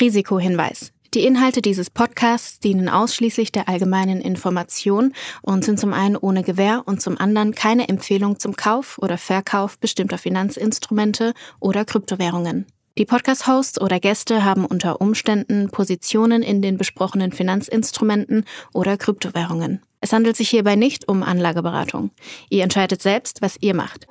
Risikohinweis. Die Inhalte dieses Podcasts dienen ausschließlich der allgemeinen Information und sind zum einen ohne Gewähr und zum anderen keine Empfehlung zum Kauf oder Verkauf bestimmter Finanzinstrumente oder Kryptowährungen. Die Podcast-Hosts oder Gäste haben unter Umständen Positionen in den besprochenen Finanzinstrumenten oder Kryptowährungen. Es handelt sich hierbei nicht um Anlageberatung. Ihr entscheidet selbst, was ihr macht.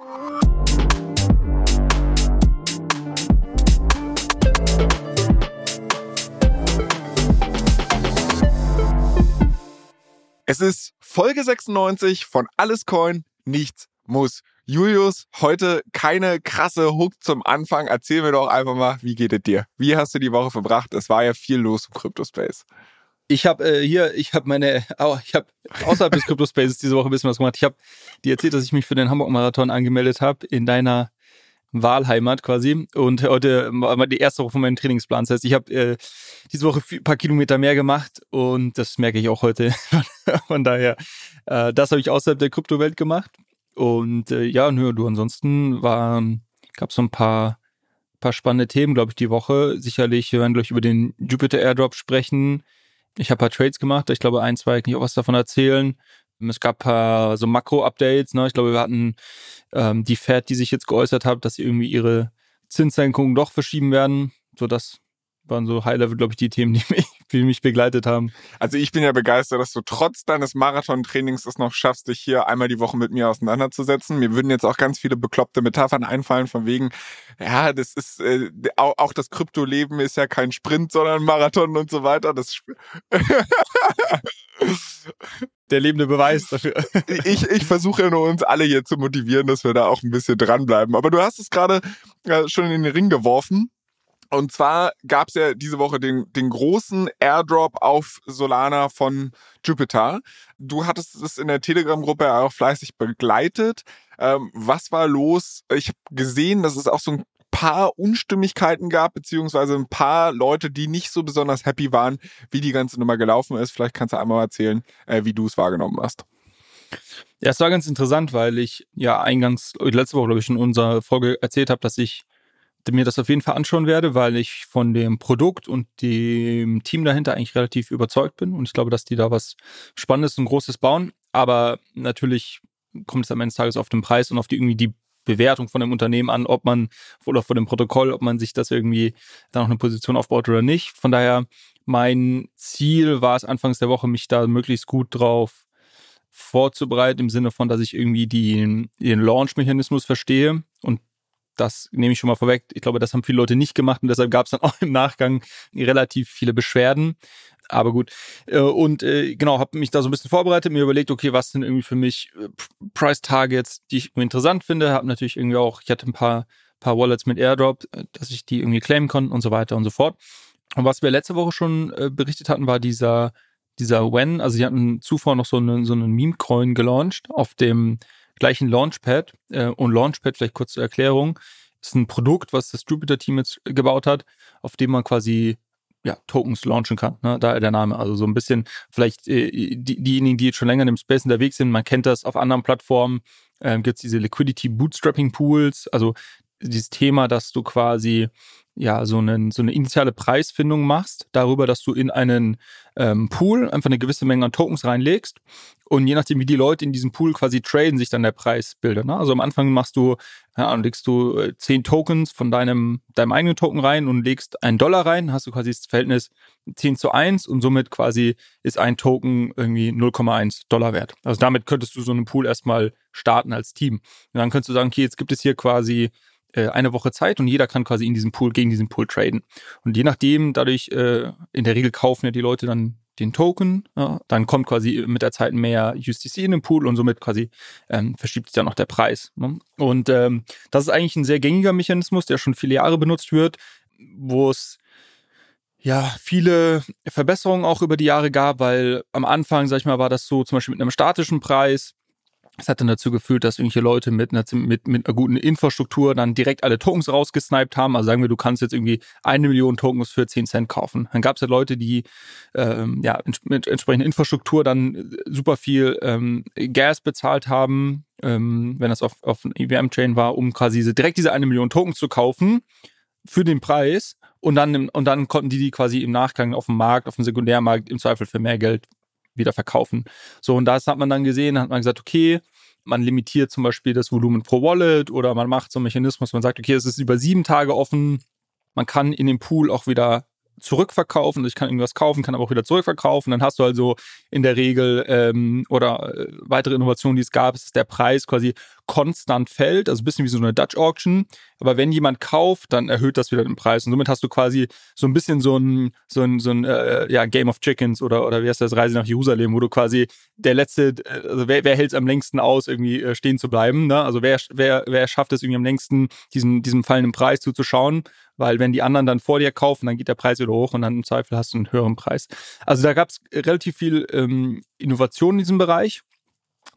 Es ist Folge 96 von Alles Coin, nichts muss. Julius, heute keine krasse Hook zum Anfang. Erzähl mir doch einfach mal, wie geht es dir? Wie hast du die Woche verbracht? Es war ja viel los im Crypto-Space. Ich habe äh, hier, ich habe meine, oh, ich habe außerhalb des Crypto Spaces diese Woche ein bisschen was gemacht. Ich habe dir erzählt, dass ich mich für den Hamburg Marathon angemeldet habe in deiner Wahlheimat quasi. Und heute war die erste Woche von meinem Trainingsplan. Das heißt, ich habe äh, diese Woche ein paar Kilometer mehr gemacht und das merke ich auch heute. von daher, äh, das habe ich außerhalb der Kryptowelt gemacht. Und äh, ja, nö, du ansonsten gab so ein paar, paar spannende Themen, glaube ich, die Woche. Sicherlich, wir werden gleich über den Jupiter Airdrop sprechen. Ich habe ein paar Trades gemacht. Ich glaube, ein, zwei kann ich auch was davon erzählen. Es gab paar so Makro-Updates. Ne? Ich glaube, wir hatten ähm, die Fed, die sich jetzt geäußert hat, dass sie irgendwie ihre Zinssenkungen doch verschieben werden. So das waren so High-Level, glaube ich, die Themen, die mich, die mich begleitet haben. Also ich bin ja begeistert, dass du trotz deines Marathon-Trainings es noch schaffst, dich hier einmal die Woche mit mir auseinanderzusetzen. Mir würden jetzt auch ganz viele bekloppte Metaphern einfallen, von wegen, ja, das ist, äh, auch, auch das Kryptoleben ist ja kein Sprint, sondern Marathon und so weiter. Das der lebende Beweis dafür. ich, ich versuche ja nur uns alle hier zu motivieren, dass wir da auch ein bisschen dranbleiben. Aber du hast es gerade äh, schon in den Ring geworfen. Und zwar gab es ja diese Woche den, den großen Airdrop auf Solana von Jupiter. Du hattest es in der Telegram-Gruppe auch fleißig begleitet. Ähm, was war los? Ich habe gesehen, dass es auch so ein paar Unstimmigkeiten gab, beziehungsweise ein paar Leute, die nicht so besonders happy waren, wie die ganze Nummer gelaufen ist. Vielleicht kannst du einmal erzählen, äh, wie du es wahrgenommen hast. Ja, es war ganz interessant, weil ich ja eingangs, letzte Woche, glaube ich, in unserer Folge erzählt habe, dass ich mir das auf jeden Fall anschauen werde, weil ich von dem Produkt und dem Team dahinter eigentlich relativ überzeugt bin und ich glaube, dass die da was Spannendes und Großes bauen. Aber natürlich kommt es am Ende des Tages auf den Preis und auf die irgendwie die Bewertung von dem Unternehmen an, ob man oder von dem Protokoll, ob man sich das irgendwie da noch eine Position aufbaut oder nicht. Von daher, mein Ziel war es anfangs der Woche, mich da möglichst gut drauf vorzubereiten, im Sinne von, dass ich irgendwie die, den Launch-Mechanismus verstehe und das nehme ich schon mal vorweg. Ich glaube, das haben viele Leute nicht gemacht und deshalb gab es dann auch im Nachgang relativ viele Beschwerden. Aber gut. Äh, und äh, genau, habe mich da so ein bisschen vorbereitet, mir überlegt, okay, was sind irgendwie für mich äh, Price Targets, die ich interessant finde. Habe natürlich irgendwie auch, ich hatte ein paar, paar Wallets mit Airdrop, dass ich die irgendwie claimen konnte und so weiter und so fort. Und was wir letzte Woche schon berichtet hatten, war dieser, dieser When, also sie hatten zuvor noch so einen, so einen Meme-Coin gelauncht auf dem gleichen Launchpad. Und Launchpad, vielleicht kurz zur Erklärung, ist ein Produkt, was das Jupyter-Team jetzt gebaut hat, auf dem man quasi ja, Tokens launchen kann. Ne? Daher der Name. Also so ein bisschen, vielleicht äh, die, diejenigen, die jetzt schon länger in dem Space unterwegs sind, man kennt das auf anderen Plattformen, äh, gibt es diese Liquidity Bootstrapping Pools, also dieses Thema, dass du quasi ja, so, einen, so eine initiale Preisfindung machst, darüber, dass du in einen ähm, Pool einfach eine gewisse Menge an Tokens reinlegst und je nachdem, wie die Leute in diesem Pool quasi traden, sich dann der Preis bildet. Ne? Also am Anfang machst du, ja, legst du äh, zehn Tokens von deinem, deinem eigenen Token rein und legst einen Dollar rein, hast du quasi das Verhältnis 10 zu 1 und somit quasi ist ein Token irgendwie 0,1 Dollar wert. Also damit könntest du so einen Pool erstmal starten als Team. Und dann könntest du sagen, okay, jetzt gibt es hier quasi äh, eine Woche Zeit und jeder kann quasi in diesem Pool gegen diesen Pool traden. Und je nachdem, dadurch äh, in der Regel kaufen ja die Leute dann den Token, ja, dann kommt quasi mit der Zeit mehr USDC in den Pool und somit quasi ähm, verschiebt sich dann auch der Preis. Ne? Und ähm, das ist eigentlich ein sehr gängiger Mechanismus, der schon viele Jahre benutzt wird, wo es ja, viele Verbesserungen auch über die Jahre gab, weil am Anfang, sag ich mal, war das so zum Beispiel mit einem statischen Preis, es hat dann dazu geführt, dass irgendwelche Leute mit einer, mit, mit einer guten Infrastruktur dann direkt alle Tokens rausgesniped haben. Also sagen wir, du kannst jetzt irgendwie eine Million Tokens für 10 Cent kaufen. Dann gab es ja Leute, die ähm, ja, mit entsprechender Infrastruktur dann super viel ähm, Gas bezahlt haben, ähm, wenn das auf, auf EVM-Chain war, um quasi diese, direkt diese eine Million Tokens zu kaufen für den Preis und dann, und dann konnten die die quasi im Nachgang auf dem Markt, auf dem Sekundärmarkt im Zweifel für mehr Geld wieder verkaufen. So, und das hat man dann gesehen, hat man gesagt, okay, man limitiert zum Beispiel das Volumen pro Wallet oder man macht so einen Mechanismus, man sagt, okay, es ist über sieben Tage offen, man kann in dem Pool auch wieder zurückverkaufen. Also ich kann irgendwas kaufen, kann aber auch wieder zurückverkaufen. Dann hast du also in der Regel ähm, oder äh, weitere Innovationen, die es gab, ist, der Preis quasi konstant fällt, also ein bisschen wie so eine Dutch Auction. Aber wenn jemand kauft, dann erhöht das wieder den Preis. Und somit hast du quasi so ein bisschen so ein, so ein, so ein äh, ja, Game of Chickens oder, oder wie heißt das, Reise nach Jerusalem, wo du quasi der letzte, also wer, wer hält es am längsten aus, irgendwie äh, stehen zu bleiben. Ne? Also wer, wer, wer schafft es irgendwie am längsten, diesem, diesem fallenden Preis zuzuschauen. Weil wenn die anderen dann vor dir kaufen, dann geht der Preis wieder hoch und dann im Zweifel hast du einen höheren Preis. Also da gab es relativ viel ähm, Innovation in diesem Bereich.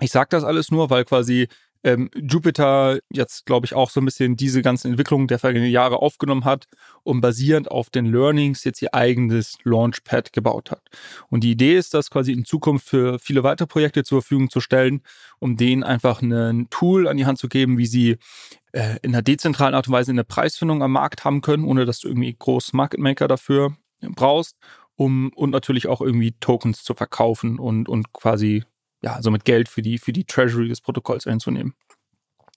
Ich sage das alles nur, weil quasi ähm, Jupiter jetzt, glaube ich, auch so ein bisschen diese ganzen Entwicklungen der vergangenen Jahre aufgenommen hat und basierend auf den Learnings jetzt ihr eigenes Launchpad gebaut hat. Und die Idee ist, das quasi in Zukunft für viele weitere Projekte zur Verfügung zu stellen, um denen einfach ein Tool an die Hand zu geben, wie sie äh, in einer dezentralen Art und Weise eine Preisfindung am Markt haben können, ohne dass du irgendwie groß Market Maker dafür brauchst, um und natürlich auch irgendwie Tokens zu verkaufen und, und quasi ja, somit Geld für die, für die Treasury des Protokolls einzunehmen.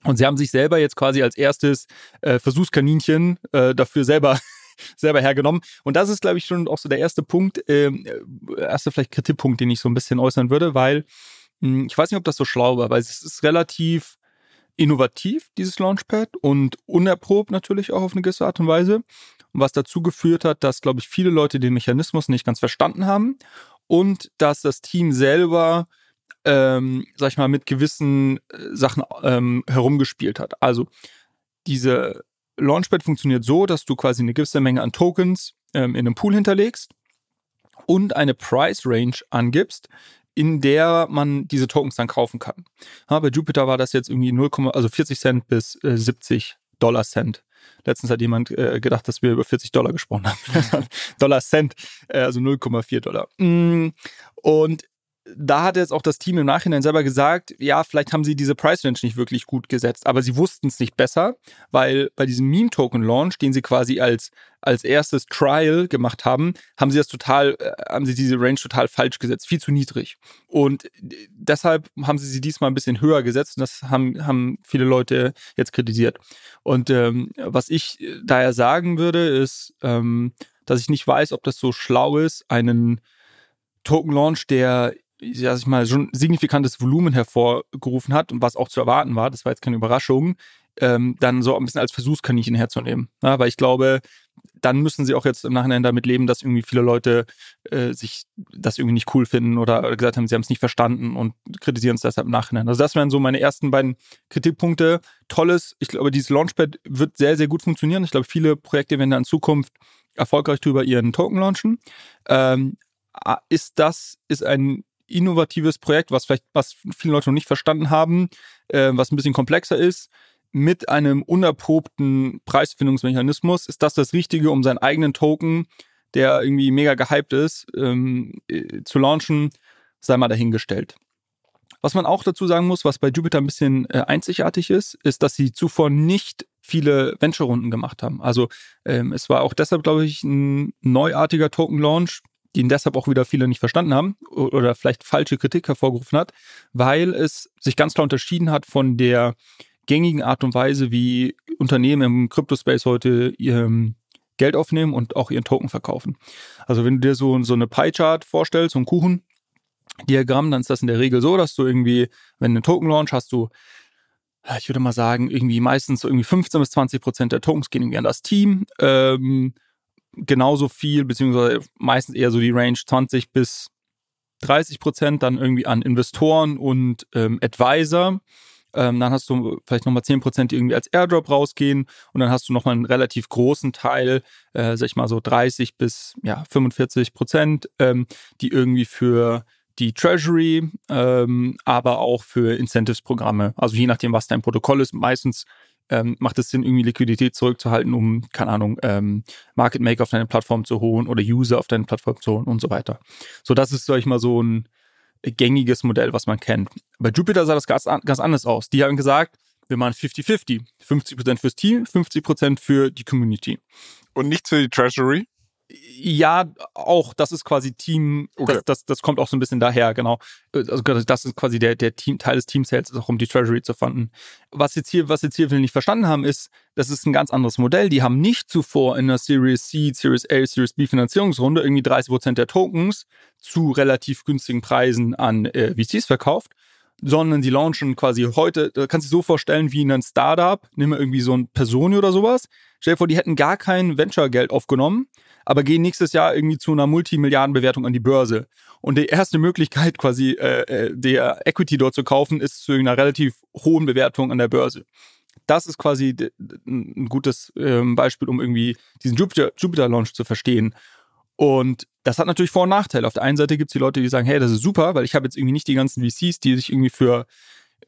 Und sie haben sich selber jetzt quasi als erstes äh, Versuchskaninchen äh, dafür selber selber hergenommen. Und das ist, glaube ich, schon auch so der erste Punkt, ähm, äh, erste vielleicht Kritikpunkt, den ich so ein bisschen äußern würde, weil mh, hm, ich weiß nicht, ob das so schlau war, weil es ist relativ innovativ, dieses Launchpad, und unerprobt natürlich auch auf eine gewisse Art und Weise. Was dazu geführt hat, dass, glaube ich, viele Leute den Mechanismus nicht ganz verstanden haben und dass das Team selber ähm, sag ich mal, mit gewissen äh, Sachen ähm, herumgespielt hat. Also diese Launchpad funktioniert so, dass du quasi eine gewisse Menge an Tokens ähm, in einem Pool hinterlegst und eine Price Range angibst, in der man diese Tokens dann kaufen kann. Ja, bei Jupiter war das jetzt irgendwie 0, also 40 Cent bis äh, 70 Dollar Cent. Letztens hat jemand äh, gedacht, dass wir über 40 Dollar gesprochen haben. Dollar Cent, äh, also 0,4 Dollar. Mm, und da hat jetzt auch das Team im Nachhinein selber gesagt, ja, vielleicht haben sie diese Price Range nicht wirklich gut gesetzt, aber sie wussten es nicht besser, weil bei diesem Meme Token Launch, den sie quasi als als erstes Trial gemacht haben, haben sie das total, äh, haben sie diese Range total falsch gesetzt, viel zu niedrig. Und deshalb haben sie sie diesmal ein bisschen höher gesetzt und das haben, haben viele Leute jetzt kritisiert. Und ähm, was ich daher sagen würde, ist, ähm, dass ich nicht weiß, ob das so schlau ist, einen Token Launch, der ja, ich mal, schon signifikantes Volumen hervorgerufen hat und was auch zu erwarten war, das war jetzt keine Überraschung, ähm, dann so ein bisschen als Versuchskaninchen herzunehmen. Ja, weil ich glaube, dann müssen sie auch jetzt im Nachhinein damit leben, dass irgendwie viele Leute äh, sich das irgendwie nicht cool finden oder gesagt haben, sie haben es nicht verstanden und kritisieren es deshalb im Nachhinein. Also das wären so meine ersten beiden Kritikpunkte. Tolles, ich glaube, dieses Launchpad wird sehr, sehr gut funktionieren. Ich glaube, viele Projekte werden da in Zukunft erfolgreich drüber ihren Token launchen. Ähm, ist das, ist ein innovatives Projekt, was vielleicht, was viele Leute noch nicht verstanden haben, äh, was ein bisschen komplexer ist, mit einem unerprobten Preisfindungsmechanismus. Ist das das Richtige, um seinen eigenen Token, der irgendwie mega gehypt ist, ähm, äh, zu launchen? Sei mal dahingestellt. Was man auch dazu sagen muss, was bei Jupiter ein bisschen äh, einzigartig ist, ist, dass sie zuvor nicht viele Venture-Runden gemacht haben. Also ähm, es war auch deshalb, glaube ich, ein neuartiger Token-Launch, den deshalb auch wieder viele nicht verstanden haben oder vielleicht falsche Kritik hervorgerufen hat, weil es sich ganz klar unterschieden hat von der gängigen Art und Weise, wie Unternehmen im Crypto-Space heute ihr Geld aufnehmen und auch ihren Token verkaufen. Also wenn du dir so, so eine Pie-Chart vorstellst, so ein Kuchen-Diagramm, dann ist das in der Regel so, dass du irgendwie, wenn du einen Token-Launch hast, du ich würde mal sagen, irgendwie meistens so irgendwie 15 bis 20 Prozent der Tokens gehen irgendwie an das Team. Ähm, genauso viel, beziehungsweise meistens eher so die Range 20 bis 30 Prozent dann irgendwie an Investoren und ähm, Advisor. Ähm, dann hast du vielleicht nochmal 10 Prozent, die irgendwie als Airdrop rausgehen und dann hast du nochmal einen relativ großen Teil, äh, sag ich mal so 30 bis ja, 45 Prozent, ähm, die irgendwie für die Treasury, ähm, aber auch für Incentives-Programme. Also je nachdem, was dein Protokoll ist, meistens ähm, macht es Sinn, irgendwie Liquidität zurückzuhalten, um, keine Ahnung, ähm, Market Maker auf deine Plattform zu holen oder User auf deine Plattform zu holen und so weiter. So, das ist, sag ich mal, so ein gängiges Modell, was man kennt. Bei Jupiter sah das ganz, ganz anders aus. Die haben gesagt, wir machen 50-50. 50% fürs Team, 50% für die Community. Und nichts für die Treasury? Ja, auch, das ist quasi Team, Okay. das, das, das kommt auch so ein bisschen daher, genau. Also das ist quasi der, der Team, Teil des Team Sales, ist auch um die Treasury zu fanden. Was jetzt hier, was jetzt hier viele nicht verstanden haben, ist, das ist ein ganz anderes Modell. Die haben nicht zuvor in der Series C, Series A, Series B Finanzierungsrunde irgendwie 30 Prozent der Tokens zu relativ günstigen Preisen an äh, VCs verkauft, sondern die launchen quasi heute, da kannst du dir so vorstellen wie ein Startup, nimm mal irgendwie so ein Personi oder sowas. Stell dir vor, die hätten gar kein Venture-Geld aufgenommen, aber gehen nächstes Jahr irgendwie zu einer Multimilliardenbewertung an die Börse. Und die erste Möglichkeit, quasi äh, äh, der Equity dort zu kaufen, ist zu einer relativ hohen Bewertung an der Börse. Das ist quasi ein gutes ähm, Beispiel, um irgendwie diesen Jupiter, Jupiter zu verstehen. Und das hat natürlich Vor- und Nachteile. Auf der einen Seite gibt es die Leute, die sagen, hey, das ist super, weil ich habe jetzt irgendwie nicht die ganzen VCs, die sich irgendwie für,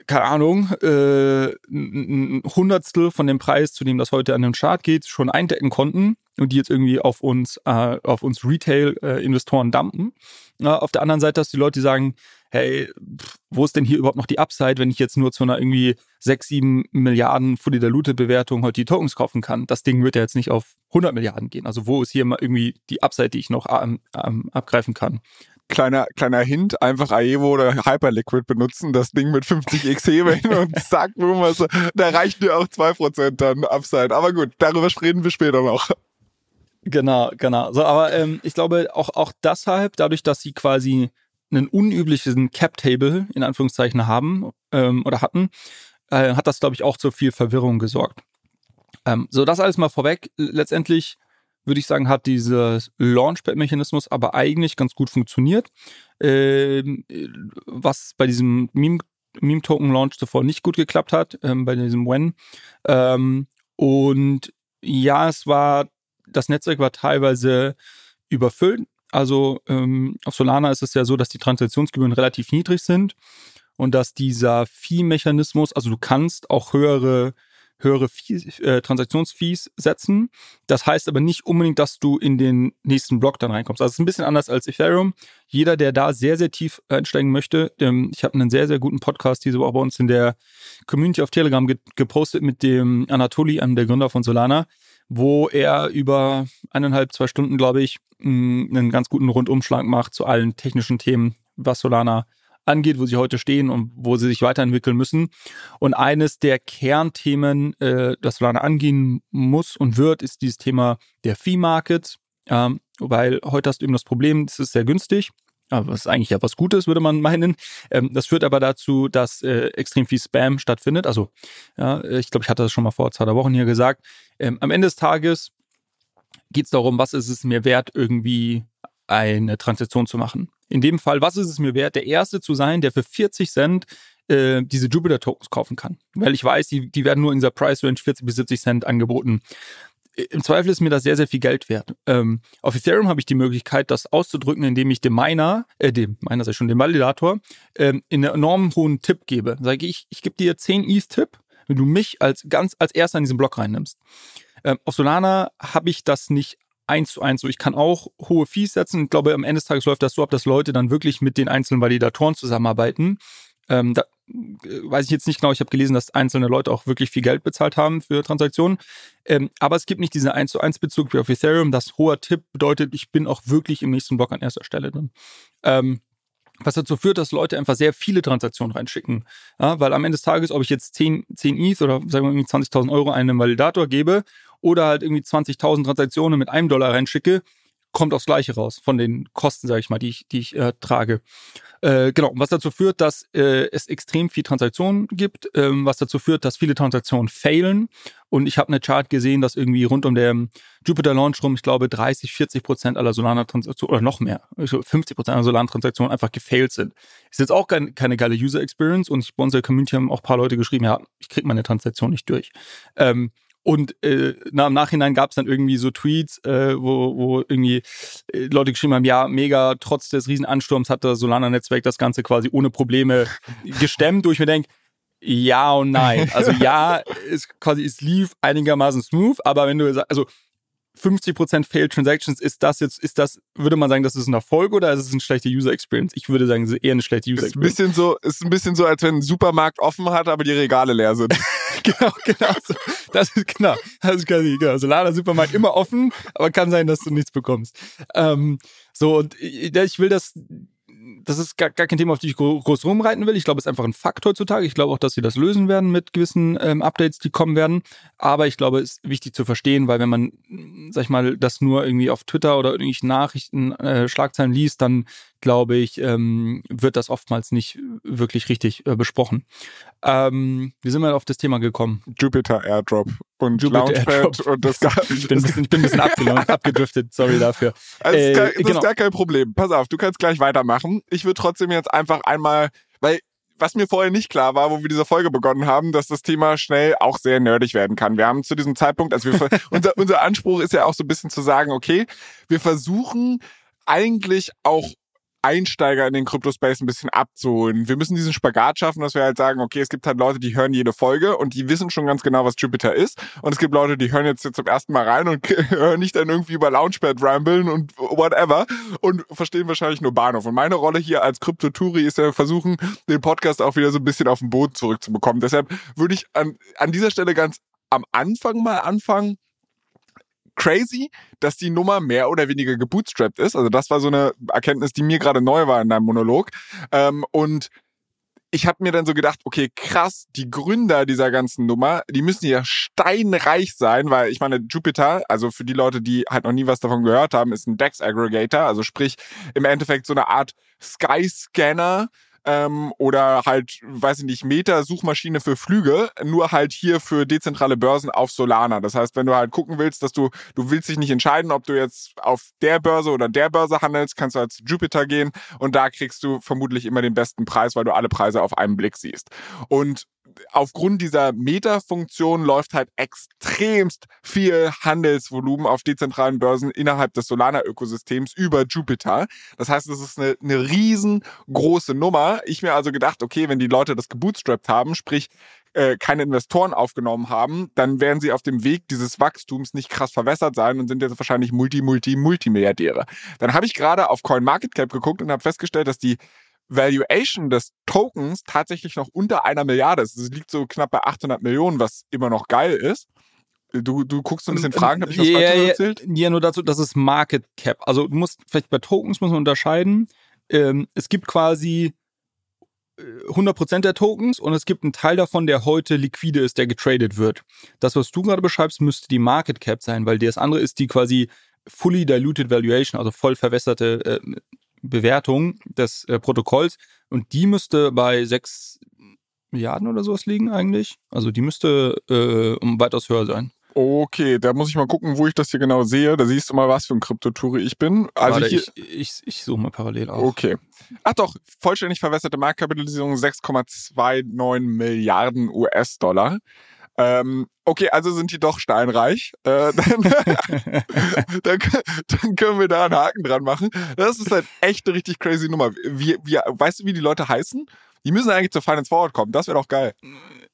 keine Ahnung, äh, ein Hundertstel von dem Preis, zu dem das heute an den Chart geht, schon eindecken konnten und die jetzt irgendwie auf uns, äh, auf uns Retail-Investoren dumpen. Ja, auf der anderen Seite hast du die Leute, die sagen, hey, pff, wo ist denn hier überhaupt noch die Upside, wenn ich jetzt nur zu einer irgendwie 6, 7 Milliarden fully diluted Bewertung heute die Tokens kaufen kann? Das Ding wird ja jetzt nicht auf 100 Milliarden gehen. Also wo ist hier mal irgendwie die Upside, die ich noch ähm, ähm, abgreifen kann? Kleiner, kleiner Hint, einfach Aevo oder Hyperliquid benutzen, das Ding mit 50 x Hebeln und zack, boom, was, da reichen dir auch 2% dann Upside. Aber gut, darüber reden wir später noch. Genau, genau. So, aber ähm, ich glaube auch, auch deshalb, dadurch, dass sie quasi einen unüblichen Cap-Table in Anführungszeichen haben ähm, oder hatten, äh, hat das, glaube ich, auch zu viel Verwirrung gesorgt. Ähm, so, das alles mal vorweg. Letztendlich würde ich sagen, hat dieser Launchpad-Mechanismus aber eigentlich ganz gut funktioniert. Ähm, was bei diesem Meme, Meme-Token-Launch zuvor nicht gut geklappt hat, ähm, bei diesem When. Ähm, und ja, es war, das Netzwerk war teilweise überfüllt. Also ähm, auf Solana ist es ja so, dass die Transaktionsgebühren relativ niedrig sind und dass dieser Fee-Mechanismus, also du kannst auch höhere höhere Fees, äh, Transaktionsfees setzen. Das heißt aber nicht unbedingt, dass du in den nächsten Block dann reinkommst. Also es ist ein bisschen anders als Ethereum. Jeder, der da sehr, sehr tief einsteigen möchte, ähm, ich habe einen sehr, sehr guten Podcast diese Woche bei uns in der Community auf Telegram ge gepostet mit dem Anatoli, einem der Gründer von Solana, wo er über eineinhalb, zwei Stunden, glaube ich, mh, einen ganz guten Rundumschlag macht zu allen technischen Themen, was Solana angeht, wo sie heute stehen und wo sie sich weiterentwickeln müssen. Und eines der Kernthemen, äh, das Solana angehen muss und wird, ist dieses Thema der Fee-Market. Ähm, weil heute hast du eben das Problem, es ist sehr günstig. Aber was eigentlich ja was Gutes, würde man meinen. Ähm, das führt aber dazu, dass äh, extrem viel Spam stattfindet. Also, ja, ich glaube, ich hatte das schon mal vor zwei Wochen hier gesagt. Ähm, am Ende des Tages geht es darum, was ist es mir wert, irgendwie eine Transaktion zu machen. In dem Fall, was ist es mir wert, der Erste zu sein, der für 40 Cent äh, diese Jupiter-Tokens kaufen kann. Weil ich weiß, die, die werden nur in dieser Price-Range 40 bis 70 Cent angeboten. Im Zweifel ist mir das sehr, sehr viel Geld wert. Ähm, auf Ethereum habe ich die Möglichkeit, das auszudrücken, indem ich dem Miner, äh, dem Miner sei schon, dem Validator, ähm, in einen enorm hohen Tipp gebe. Sage ich, ich gebe dir 10 ETH-Tipp, wenn du mich als ganz als erster in diesen Block reinnimmst. Ähm, auf Solana habe ich das nicht eins zu eins so. Ich kann auch hohe Fees setzen. Ich glaube, am Ende des Tages läuft das so ab, dass Leute dann wirklich mit den einzelnen Validatoren zusammenarbeiten. Ähm, da äh, weiß ich jetzt nicht genau. Ich habe gelesen, dass einzelne Leute auch wirklich viel Geld bezahlt haben für Transaktionen. Ähm, aber es gibt nicht diesen 1 zu 1 Bezug wie auf Ethereum. Das hoher Tipp bedeutet, ich bin auch wirklich im nächsten Block an erster Stelle drin. Ähm, was dazu führt, dass Leute einfach sehr viele Transaktionen reinschicken. Ja, weil am Ende des Tages, ob ich jetzt 10, 10 ETH oder sagen wir irgendwie 20.000 Euro einem Validator gebe oder halt irgendwie 20.000 Transaktionen mit einem Dollar reinschicke, kommt aufs Gleiche raus von den Kosten, sage ich mal, die ich, die ich äh, trage. Äh, genau, was dazu führt, dass äh, es extrem viel Transaktionen gibt, ähm, was dazu führt, dass viele Transaktionen failen. Und ich habe eine Chart gesehen, dass irgendwie rund um der Jupiter Launch rum, ich glaube, 30, 40 Prozent aller Solana-Transaktionen oder noch mehr, 50 Prozent aller Solana-Transaktionen einfach gefailt sind. Ist jetzt auch kein, keine geile User Experience und ich, bei unserer Community haben auch ein paar Leute geschrieben, ja, ich krieg meine Transaktion nicht durch. Ähm, und äh, na, im Nachhinein gab es dann irgendwie so Tweets, äh, wo, wo irgendwie äh, Leute geschrieben haben, ja, mega, trotz des Riesenansturms hat das Solana-Netzwerk das Ganze quasi ohne Probleme gestemmt, wo ich mir denke, ja und nein. Also ja, es quasi, es lief einigermaßen smooth, aber wenn du also 50% Failed Transactions, ist das jetzt, ist das, würde man sagen, das ist ein Erfolg oder ist es eine schlechte User Experience? Ich würde sagen, es ist eher eine schlechte User Ist ein bisschen so, ist ein bisschen so, als wenn ein Supermarkt offen hat, aber die Regale leer sind. genau, genau. So. Das ist genau. Das ist quasi, genau. Solana Supermarkt immer offen, aber kann sein, dass du nichts bekommst. Ähm, so, und ich will das das ist gar, gar kein Thema, auf die ich groß rumreiten will. Ich glaube, es ist einfach ein Fakt heutzutage. Ich glaube auch, dass sie das lösen werden mit gewissen ähm, Updates, die kommen werden. Aber ich glaube, es ist wichtig zu verstehen, weil wenn man, sag ich mal, das nur irgendwie auf Twitter oder irgendwelche Nachrichten, äh, Schlagzeilen liest, dann glaube ich, ähm, wird das oftmals nicht wirklich richtig äh, besprochen. Ähm, wie sind wir auf das Thema gekommen? Jupiter Airdrop und Jupiter Launchpad Airdrop. und das ich, bin ein bisschen, ich bin ein bisschen abgedriftet, sorry dafür. Also äh, das, ist gar, genau. gar kein Problem. Pass auf, du kannst gleich weitermachen. Ich würde trotzdem jetzt einfach einmal, weil was mir vorher nicht klar war, wo wir diese Folge begonnen haben, dass das Thema schnell auch sehr nerdig werden kann. Wir haben zu diesem Zeitpunkt, also wir, unser, unser Anspruch ist ja auch so ein bisschen zu sagen, okay, wir versuchen eigentlich auch Einsteiger in den Kryptospace ein bisschen abzuholen. Wir müssen diesen Spagat schaffen, dass wir halt sagen, okay, es gibt halt Leute, die hören jede Folge und die wissen schon ganz genau, was Jupiter ist. Und es gibt Leute, die hören jetzt, jetzt zum ersten Mal rein und hören nicht dann irgendwie über Launchpad rambeln und whatever und verstehen wahrscheinlich nur Bahnhof. Und meine Rolle hier als Kryptoturi ist ja versuchen, den Podcast auch wieder so ein bisschen auf den Boden zurückzubekommen. Deshalb würde ich an, an dieser Stelle ganz am Anfang mal anfangen, crazy, dass die Nummer mehr oder weniger gebootstrapped ist. Also das war so eine Erkenntnis, die mir gerade neu war in deinem Monolog. Ähm, und ich habe mir dann so gedacht, okay, krass, die Gründer dieser ganzen Nummer, die müssen ja steinreich sein, weil ich meine, Jupiter, also für die Leute, die halt noch nie was davon gehört haben, ist ein DEX-Aggregator, also sprich im Endeffekt so eine Art Skyscanner, ähm, oder halt, weiß ich nicht, Meta-Suchmaschine für Flüge, nur halt hier für dezentrale Börsen auf Solana. Das heißt, wenn du halt gucken willst, dass du, du willst dich nicht entscheiden, ob du jetzt auf der Börse oder der Börse handelst, kannst du halt zu Jupiter gehen und da kriegst du vermutlich immer den besten Preis, weil du alle Preise auf einen Blick siehst. Und aufgrund dieser Meta-Funktion läuft halt extremst viel Handelsvolumen auf dezentralen Börsen innerhalb des Solana-Ökosystems über Jupiter. Das heißt, es ist eine, eine riesengroße Nummer. Ich mir also gedacht, okay, wenn die Leute das gebootstrapped haben, sprich äh, keine Investoren aufgenommen haben, dann werden sie auf dem Weg dieses Wachstums nicht krass verwässert sein und sind jetzt wahrscheinlich Multi, Multi, Multimilliardäre. Dann habe ich gerade auf CoinMarketCap geguckt und habe festgestellt, dass die Valuation des Tokens tatsächlich noch unter einer Milliarde ist. Es liegt so knapp bei 800 Millionen, was immer noch geil ist. Du, du guckst so ein bisschen Fragen, habe ich was ja, Falsches ja, erzählt? Ja, nur dazu, das ist Market Cap. Also du musst, vielleicht bei Tokens muss man unterscheiden. Ähm, es gibt quasi 100% äh, der Tokens und es gibt einen Teil davon, der heute liquide ist, der getradet wird. Das, was du gerade beschreibst, müsste die Market Cap sein, weil das andere ist die quasi fully diluted valuation, also voll verwässerte äh, Bewertung des äh, Protokolls und die müsste bei 6 Milliarden oder sowas liegen eigentlich. Also die müsste äh, um weitaus höher sein. Okay, da muss ich mal gucken, wo ich das hier genau sehe. Da siehst du mal, was für ein Kryptoturi ich bin. Also Warte, hier, ich, ich, ich suche mal parallel auf. Okay. Ach doch, vollständig verwässerte Marktkapitalisierung 6,29 Milliarden US-Dollar. Ähm, okay, also sind die doch steinreich. Äh, dann, dann, dann, können wir da einen Haken dran machen. Das ist halt echt eine richtig crazy Nummer. Wie, wie, weißt du, wie die Leute heißen? Die müssen eigentlich zur Finance Forward kommen. Das wäre doch geil.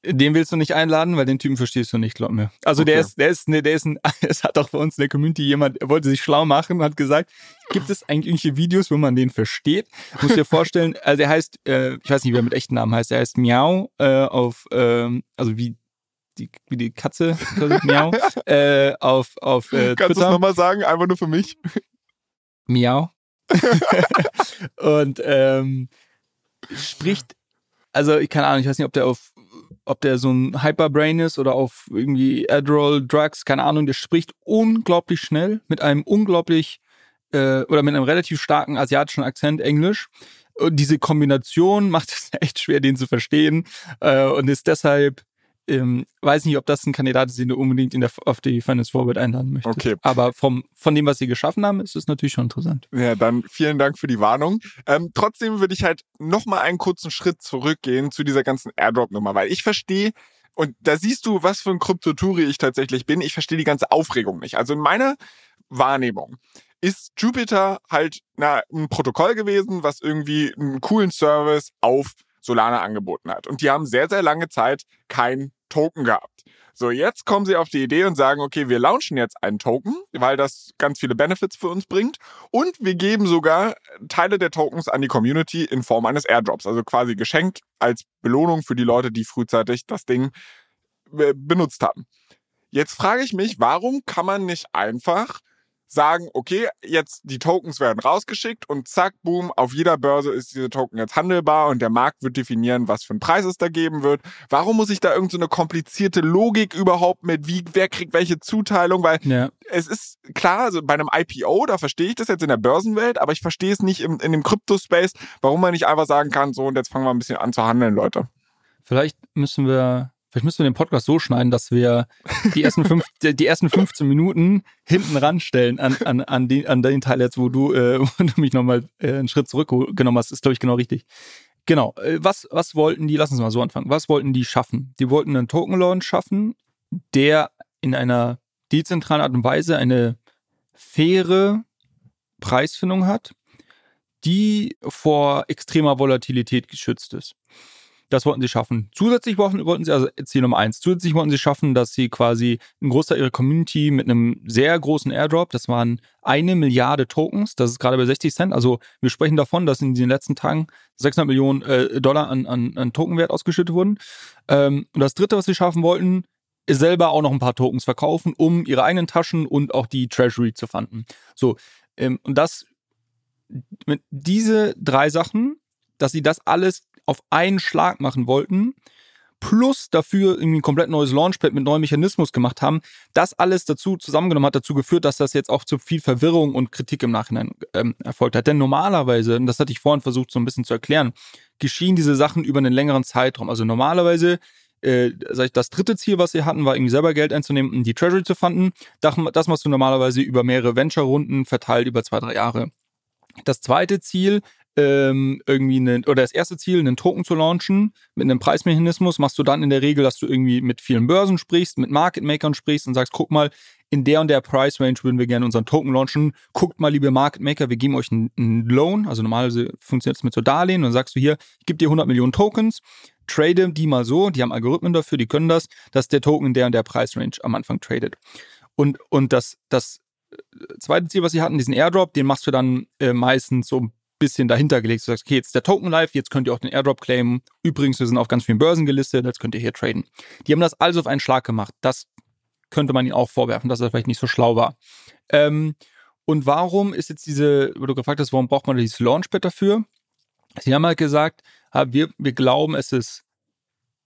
Den willst du nicht einladen, weil den Typen verstehst du nicht, glaub mir. Also okay. der ist, der ist, ne, der ist ein, es hat auch bei uns in der Community jemand, er wollte sich schlau machen und hat gesagt, gibt es eigentlich irgendwelche Videos, wo man den versteht? Muss dir vorstellen, also er heißt, äh, ich weiß nicht, wie er mit echten Namen heißt, er heißt Miau äh, auf, ähm, also wie die, wie die Katze, Miau, äh, auf, auf äh, Kannst du es nochmal sagen, einfach nur für mich? Miau. und ähm, spricht, also ich keine Ahnung, ich weiß nicht, ob der auf, ob der so ein Hyperbrain ist oder auf irgendwie Adderall Drugs, keine Ahnung, der spricht unglaublich schnell mit einem unglaublich äh, oder mit einem relativ starken asiatischen Akzent Englisch. Und diese Kombination macht es echt schwer, den zu verstehen äh, und ist deshalb ähm, weiß nicht, ob das ein Kandidat ist, den du unbedingt in der, auf die Finance Forward einladen möchtest. Okay. Aber vom, von dem, was sie geschaffen haben, ist es natürlich schon interessant. Ja, dann vielen Dank für die Warnung. Ähm, trotzdem würde ich halt nochmal einen kurzen Schritt zurückgehen zu dieser ganzen Airdrop-Nummer, weil ich verstehe, und da siehst du, was für ein Kryptoturi ich tatsächlich bin. Ich verstehe die ganze Aufregung nicht. Also in meiner Wahrnehmung ist Jupiter halt na, ein Protokoll gewesen, was irgendwie einen coolen Service auf Solana angeboten hat. Und die haben sehr, sehr lange Zeit kein Token gehabt. So, jetzt kommen sie auf die Idee und sagen, okay, wir launchen jetzt einen Token, weil das ganz viele Benefits für uns bringt. Und wir geben sogar Teile der Tokens an die Community in Form eines Airdrops. Also quasi geschenkt als Belohnung für die Leute, die frühzeitig das Ding äh, benutzt haben. Jetzt frage ich mich, warum kann man nicht einfach sagen, okay, jetzt die Tokens werden rausgeschickt und zack, boom, auf jeder Börse ist diese Token jetzt handelbar und der Markt wird definieren, was für einen Preis es da geben wird. Warum muss ich da irgendeine so komplizierte Logik überhaupt mit, wie, wer kriegt welche Zuteilung? Weil ja. es ist klar, also bei einem IPO, da verstehe ich das jetzt in der Börsenwelt, aber ich verstehe es nicht im, in dem Kryptospace, warum man nicht einfach sagen kann, so und jetzt fangen wir ein bisschen an zu handeln, Leute. Vielleicht müssen wir Vielleicht müssen wir den Podcast so schneiden, dass wir die ersten, fünf, die ersten 15 Minuten hinten ranstellen an, an, an, den, an den Teil jetzt, wo du, äh, wo du mich nochmal äh, einen Schritt zurückgenommen hast. Ist, glaube ich, genau richtig. Genau. Äh, was, was wollten die, lass uns mal so anfangen. Was wollten die schaffen? Die wollten einen Token-Launch schaffen, der in einer dezentralen Art und Weise eine faire Preisfindung hat, die vor extremer Volatilität geschützt ist. Das wollten sie schaffen. Zusätzlich wollten, sie, also Ziel Nummer eins, zusätzlich wollten sie schaffen, dass sie quasi ein Großteil ihrer Community mit einem sehr großen Airdrop, das waren eine Milliarde Tokens, das ist gerade bei 60 Cent, also wir sprechen davon, dass in den letzten Tagen 600 Millionen äh, Dollar an, an, an Tokenwert ausgeschüttet wurden. Ähm, und das dritte, was sie schaffen wollten, ist selber auch noch ein paar Tokens verkaufen, um ihre eigenen Taschen und auch die Treasury zu fanden. So, ähm, und das, mit diese drei Sachen, dass sie das alles auf einen Schlag machen wollten, plus dafür irgendwie ein komplett neues Launchpad mit neuem Mechanismus gemacht haben, das alles dazu zusammengenommen hat, dazu geführt, dass das jetzt auch zu viel Verwirrung und Kritik im Nachhinein ähm, erfolgt hat. Denn normalerweise, und das hatte ich vorhin versucht so ein bisschen zu erklären, geschehen diese Sachen über einen längeren Zeitraum. Also normalerweise äh, das dritte Ziel, was sie hatten, war irgendwie selber Geld einzunehmen und die Treasury zu fanden. Das machst du normalerweise über mehrere Venture-Runden verteilt über zwei, drei Jahre. Das zweite Ziel ähm, irgendwie einen, oder das erste Ziel, einen Token zu launchen mit einem Preismechanismus, machst du dann in der Regel, dass du irgendwie mit vielen Börsen sprichst, mit Market Makern sprichst und sagst, guck mal, in der und der Price Range würden wir gerne unseren Token launchen. Guckt mal, liebe Market Maker, wir geben euch einen, einen Loan, also normalerweise funktioniert es mit so Darlehen und dann sagst du hier, ich gebe dir 100 Millionen Tokens, trade die mal so, die haben Algorithmen dafür, die können das, dass der Token in der und der Price Range am Anfang tradet. Und, und das, das äh, zweite Ziel, was sie hatten, diesen Airdrop, den machst du dann äh, meistens so bisschen dahinter gelegt. Du sagst, okay, jetzt ist der Token live, jetzt könnt ihr auch den Airdrop claimen. Übrigens, wir sind auf ganz vielen Börsen gelistet, jetzt könnt ihr hier traden. Die haben das also auf einen Schlag gemacht. Das könnte man ihnen auch vorwerfen, dass er vielleicht nicht so schlau war. Ähm, und warum ist jetzt diese, wo du gefragt hast, warum braucht man dieses Launchpad dafür? Sie haben halt gesagt, wir, wir glauben, es ist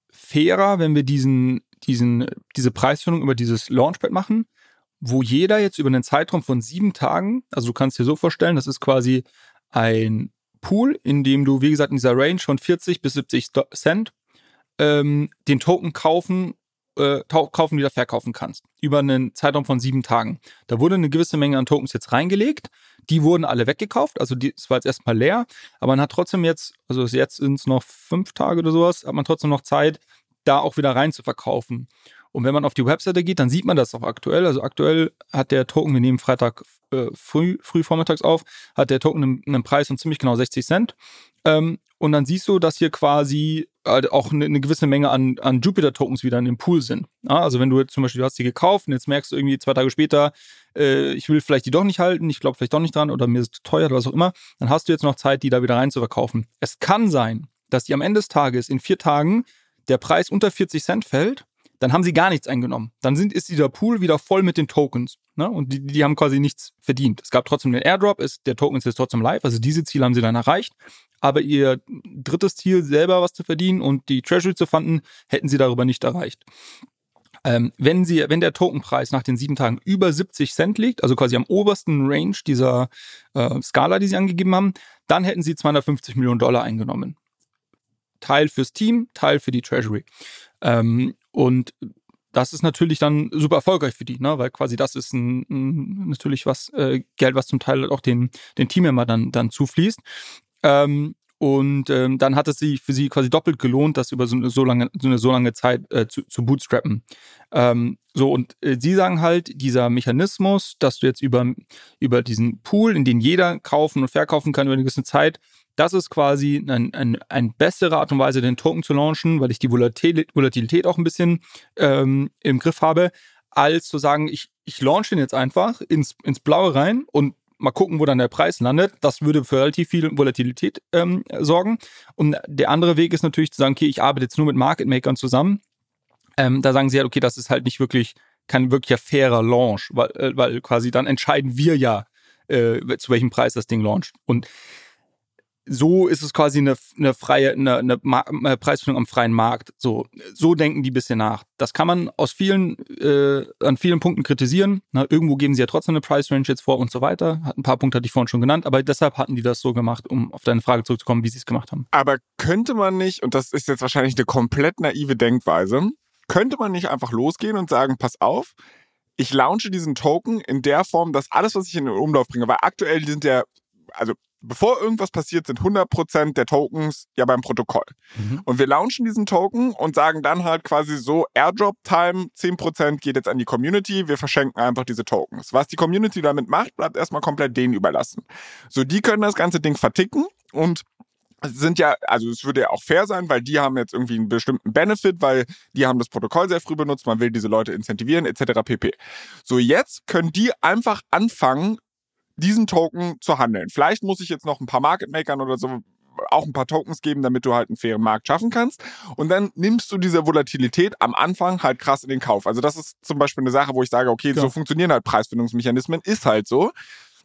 fairer, wenn wir diesen, diesen, diese Preisfindung über dieses Launchpad machen, wo jeder jetzt über einen Zeitraum von sieben Tagen, also du kannst dir so vorstellen, das ist quasi ein Pool, in dem du, wie gesagt, in dieser Range von 40 bis 70 Cent ähm, den Token kaufen, äh, kaufen, wieder verkaufen kannst. Über einen Zeitraum von sieben Tagen. Da wurde eine gewisse Menge an Tokens jetzt reingelegt. Die wurden alle weggekauft. Also es war jetzt erstmal leer. Aber man hat trotzdem jetzt, also jetzt sind es noch fünf Tage oder sowas, hat man trotzdem noch Zeit, da auch wieder rein zu verkaufen. Und wenn man auf die Webseite geht, dann sieht man das auch aktuell. Also aktuell hat der Token, wir nehmen Freitag äh, früh, früh vormittags auf, hat der Token einen, einen Preis von ziemlich genau 60 Cent. Ähm, und dann siehst du, dass hier quasi äh, auch eine, eine, gewisse Menge an, an Jupiter-Tokens wieder in dem Pool sind. Ja, also wenn du jetzt zum Beispiel, du hast die gekauft und jetzt merkst du irgendwie zwei Tage später, äh, ich will vielleicht die doch nicht halten, ich glaube vielleicht doch nicht dran oder mir ist teuer oder was auch immer, dann hast du jetzt noch Zeit, die da wieder rein zu verkaufen. Es kann sein, dass die am Ende des Tages in vier Tagen der Preis unter 40 Cent fällt dann haben sie gar nichts eingenommen. Dann sind, ist dieser Pool wieder voll mit den Tokens. Ne? Und die, die haben quasi nichts verdient. Es gab trotzdem den Airdrop, ist, der Token ist jetzt trotzdem live. Also diese Ziele haben sie dann erreicht. Aber ihr drittes Ziel, selber was zu verdienen und die Treasury zu fanden, hätten sie darüber nicht erreicht. Ähm, wenn, sie, wenn der Tokenpreis nach den sieben Tagen über 70 Cent liegt, also quasi am obersten Range dieser äh, Skala, die sie angegeben haben, dann hätten sie 250 Millionen Dollar eingenommen. Teil fürs Team, Teil für die Treasury. Ähm, und das ist natürlich dann super erfolgreich für die, ne? weil quasi das ist ein, ein natürlich was äh, Geld, was zum Teil auch den den Teammember dann dann zufließt. Ähm, und ähm, dann hat es sich für sie quasi doppelt gelohnt, das über so eine so lange, so eine so lange Zeit äh, zu, zu bootstrappen. Ähm, so, und äh, sie sagen halt, dieser Mechanismus, dass du jetzt über, über diesen Pool, in den jeder kaufen und verkaufen kann über eine gewisse Zeit, das ist quasi eine ein, ein bessere Art und Weise, den Token zu launchen, weil ich die Volatilität auch ein bisschen ähm, im Griff habe, als zu sagen, ich, ich launch den jetzt einfach ins, ins Blaue rein und mal gucken, wo dann der Preis landet. Das würde für relativ viel Volatilität ähm, sorgen. Und der andere Weg ist natürlich zu sagen, okay, ich arbeite jetzt nur mit Market Makern zusammen Ähm, da sagen sie halt, okay, das ist halt nicht wirklich kein wirklicher fairer Launch, weil, äh, weil quasi dann entscheiden wir ja, äh, zu welchem Preis das Ding launcht. Und so ist es quasi eine, eine freie, eine, eine, Preisfindung am freien Markt. So, so denken die bisschen nach. Das kann man aus vielen, äh, an vielen Punkten kritisieren. Na, irgendwo geben sie ja trotzdem eine Price Range jetzt vor und so weiter. Ein paar Punkte hatte ich vorhin schon genannt, aber deshalb hatten die das so gemacht, um auf deine Frage zurückzukommen, wie sie es gemacht haben. Aber könnte man nicht, und das ist jetzt wahrscheinlich eine komplett naive Denkweise, könnte man nicht einfach losgehen und sagen, pass auf, ich launche diesen Token in der Form, dass alles, was ich in den Umlauf bringe, weil aktuell sind ja, also bevor irgendwas passiert, sind 100% der Tokens ja beim Protokoll. Mhm. Und wir launchen diesen Token und sagen dann halt quasi so, Airdrop-Time, 10% geht jetzt an die Community, wir verschenken einfach diese Tokens. Was die Community damit macht, bleibt erstmal komplett denen überlassen. So, die können das ganze Ding verticken und sind ja, also es würde ja auch fair sein, weil die haben jetzt irgendwie einen bestimmten Benefit, weil die haben das Protokoll sehr früh benutzt, man will diese Leute incentivieren, etc. pp. So, jetzt können die einfach anfangen, diesen Token zu handeln. Vielleicht muss ich jetzt noch ein paar Market Makern oder so auch ein paar Tokens geben, damit du halt einen fairen Markt schaffen kannst. Und dann nimmst du diese Volatilität am Anfang halt krass in den Kauf. Also das ist zum Beispiel eine Sache, wo ich sage, okay, ja. so funktionieren halt Preisfindungsmechanismen, ist halt so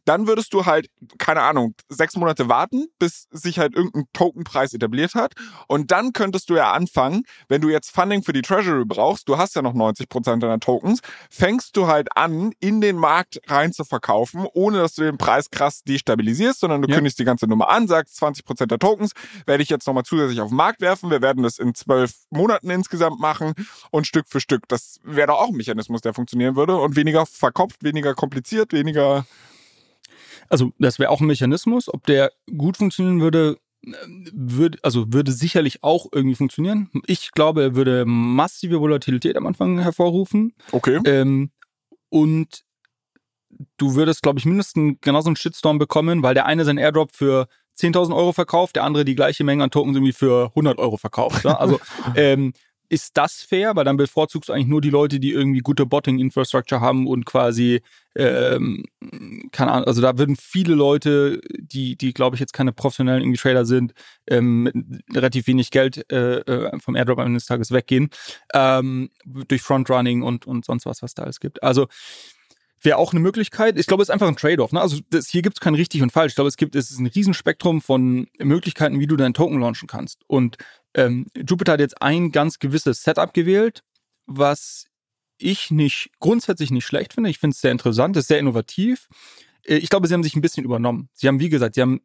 dann würdest du halt, keine Ahnung, sechs Monate warten, bis sich halt irgendein Tokenpreis etabliert hat. Und dann könntest du ja anfangen, wenn du jetzt Funding für die Treasury brauchst, du hast ja noch 90 Prozent deiner Tokens, fängst du halt an, in den Markt rein zu verkaufen, ohne dass du den Preis krass destabilisierst, sondern du ja. kündigst die ganze Nummer an, sagst 20 Prozent der Tokens werde ich jetzt nochmal zusätzlich auf den Markt werfen. Wir werden das in zwölf Monaten insgesamt machen und Stück für Stück. Das wäre doch auch ein Mechanismus, der funktionieren würde und weniger verkopft, weniger kompliziert, weniger also das wäre auch ein Mechanismus. Ob der gut funktionieren würde, würde, also würde sicherlich auch irgendwie funktionieren. Ich glaube, er würde massive Volatilität am Anfang hervorrufen. Okay. Ähm, und du würdest, glaube ich, mindestens genauso einen Shitstorm bekommen, weil der eine seinen Airdrop für 10.000 Euro verkauft, der andere die gleiche Menge an Tokens irgendwie für 100 Euro verkauft. Ja? Also ähm, ist das fair? Weil dann bevorzugst du eigentlich nur die Leute, die irgendwie gute Botting-Infrastructure haben und quasi, ähm, keine Ahnung, also da würden viele Leute, die, die glaube ich jetzt keine professionellen irgendwie Trader sind, ähm, mit relativ wenig Geld äh, äh vom Airdrop eines Tages weggehen, ähm, durch Frontrunning und, und sonst was, was da alles gibt. Also wäre auch eine Möglichkeit. Ich glaube, es ist einfach ein Trade-off. Ne? Also das, hier gibt es kein richtig und falsch. Ich glaube, es gibt es ist ein Riesenspektrum von Möglichkeiten, wie du deinen Token launchen kannst. Und ähm, Jupiter hat jetzt ein ganz gewisses Setup gewählt, was ich nicht grundsätzlich nicht schlecht finde. Ich finde es sehr interessant, ist sehr innovativ. Äh, ich glaube, sie haben sich ein bisschen übernommen. Sie haben, wie gesagt, sie haben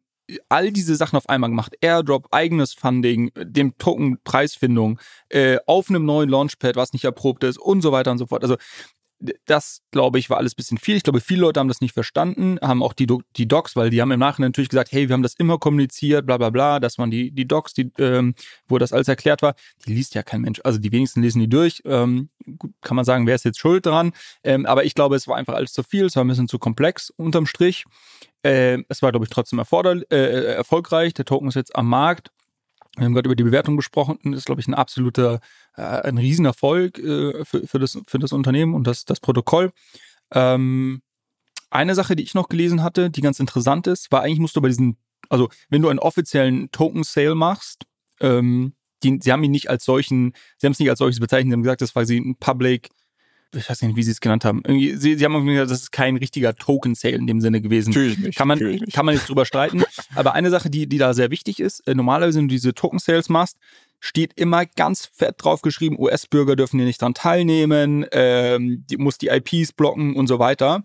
all diese Sachen auf einmal gemacht. Airdrop, eigenes Funding, dem Token Preisfindung, äh, auf einem neuen Launchpad, was nicht erprobt ist und so weiter und so fort. Also das, glaube ich, war alles ein bisschen viel. Ich glaube, viele Leute haben das nicht verstanden, haben auch die, die Docs, weil die haben im Nachhinein natürlich gesagt, hey, wir haben das immer kommuniziert, bla bla bla. Das waren die, die Docs, die, ähm, wo das alles erklärt war. Die liest ja kein Mensch. Also die wenigsten lesen die durch. Ähm, kann man sagen, wer ist jetzt schuld dran? Ähm, aber ich glaube, es war einfach alles zu viel, es war ein bisschen zu komplex unterm Strich. Äh, es war, glaube ich, trotzdem erforderlich, äh, erfolgreich. Der Token ist jetzt am Markt. Wir haben gerade über die Bewertung gesprochen. Das ist, glaube ich, ein absoluter, äh, ein Riesenerfolg äh, für, für, das, für das Unternehmen und das, das Protokoll. Ähm, eine Sache, die ich noch gelesen hatte, die ganz interessant ist, war eigentlich musst du bei diesen, also wenn du einen offiziellen Token-Sale machst, ähm, die, sie haben ihn nicht als solchen, sie haben es nicht als solches bezeichnet, sie haben gesagt, das war sie ein Public ich weiß nicht, wie sie es genannt haben. Irgendwie, sie, sie haben gesagt, das ist kein richtiger Token-Sale in dem Sinne gewesen. Natürlich nicht. Kann man, nicht. kann man jetzt drüber streiten. Aber eine Sache, die, die da sehr wichtig ist, äh, normalerweise, wenn du diese Token-Sales machst, steht immer ganz fett drauf geschrieben, US-Bürger dürfen hier nicht dran teilnehmen, ähm, die muss die IPs blocken und so weiter.